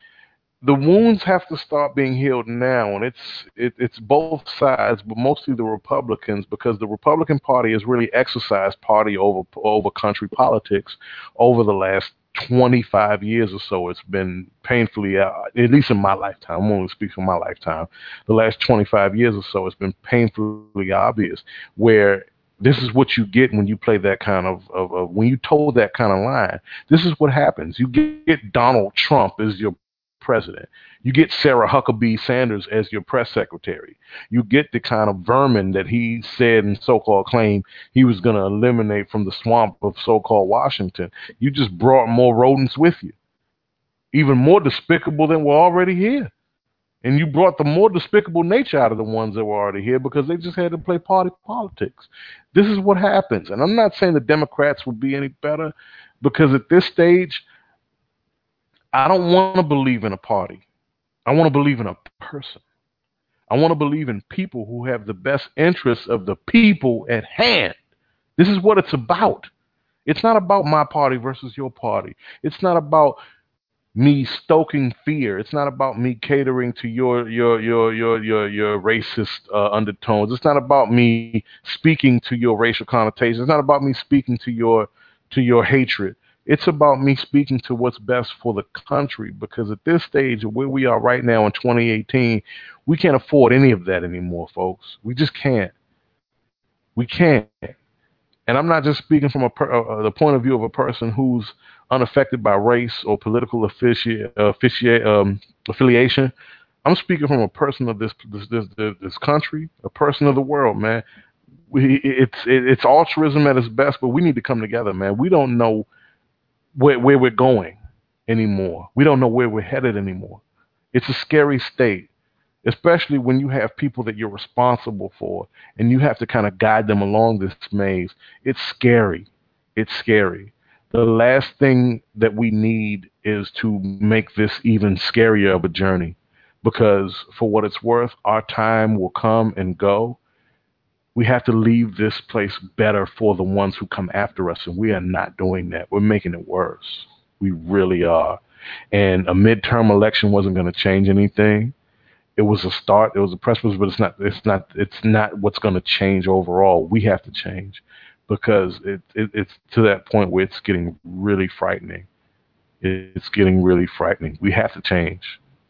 the wounds have to start being healed now, and it's it, it's both sides, but mostly the Republicans, because the Republican Party has really exercised party over over country politics over the last 25 years or so. It's been painfully, uh, at least in my lifetime. I'm only speaking my lifetime. The last 25 years or so, it's been painfully obvious where this is what you get when you play that kind of, of, of when you told that kind of line. This is what happens. You get Donald Trump as your president. You get Sarah Huckabee Sanders as your press secretary. You get the kind of vermin that he said and so-called claimed he was going to eliminate from the swamp of so-called Washington. You just brought more rodents with you, even more despicable than were already here. And you brought the more despicable nature out of the ones that were already here because they just had to play party politics. This is what happens. And I'm not saying the Democrats would be any better because at this stage, I don't want to believe in a party. I want to believe in a person. I want to believe in people who have the best interests of the people at hand. This is what it's about. It's not about my party versus your party. It's not about me stoking fear. It's not about me catering to your your your your your your racist uh, undertones. It's not about me speaking to your racial connotations. It's not about me speaking to your to your hatred. It's about me speaking to what's best for the country because at this stage of where we are right now in 2018, we can't afford any of that anymore, folks. We just can't. We can't. And I'm not just speaking from a per, uh, the point of view of a person who's unaffected by race or political uh, um, affiliation. I'm speaking from a person of this this this, this country, a person of the world, man. We, it's it's altruism at its best, but we need to come together, man. We don't know where, where we're going anymore. We don't know where we're headed anymore. It's a scary state, especially when you have people that you're responsible for and you have to kind of guide them along this maze. It's scary. It's scary. The last thing that we need is to make this even scarier of a journey because, for what it's worth, our time will come and go. We have to leave this place better for the ones who come after us, and we are not doing that. We're making it worse. We really are. And a midterm election wasn't going to change anything. It was a start. It was a precipice, but it's not. It's not. It's not what's going to change overall. We have to change because it, it, it's to that point where it's getting really frightening. It's getting really frightening. We have to change.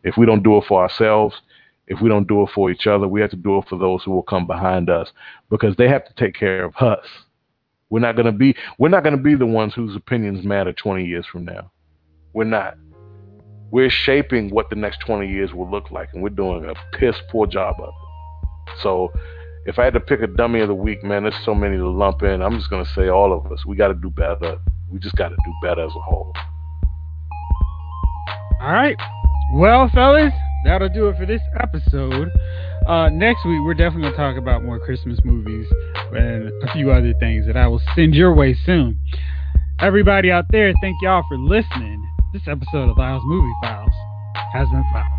If we don't do it for ourselves, If we don't do it for each other, we have to do it for those who will come behind us because they have to take care of us. We're not gonna be we're not gonna be the ones whose opinions matter 20 years from now. We're not. We're shaping what the next 20 years will look like, and we're doing a piss poor job of it. So, if I had to pick a dummy of the week, man, there's so many to lump in. I'm just gonna say all of us. We got to do better. We just got to do better as a whole. All right. Well, fellas, that'll do it for this episode. Uh, next week, we're definitely going to talk about more Christmas movies and a few other things that I will send your way soon. Everybody out there, thank y'all for listening. This episode of Lyle's Movie Files has been filed.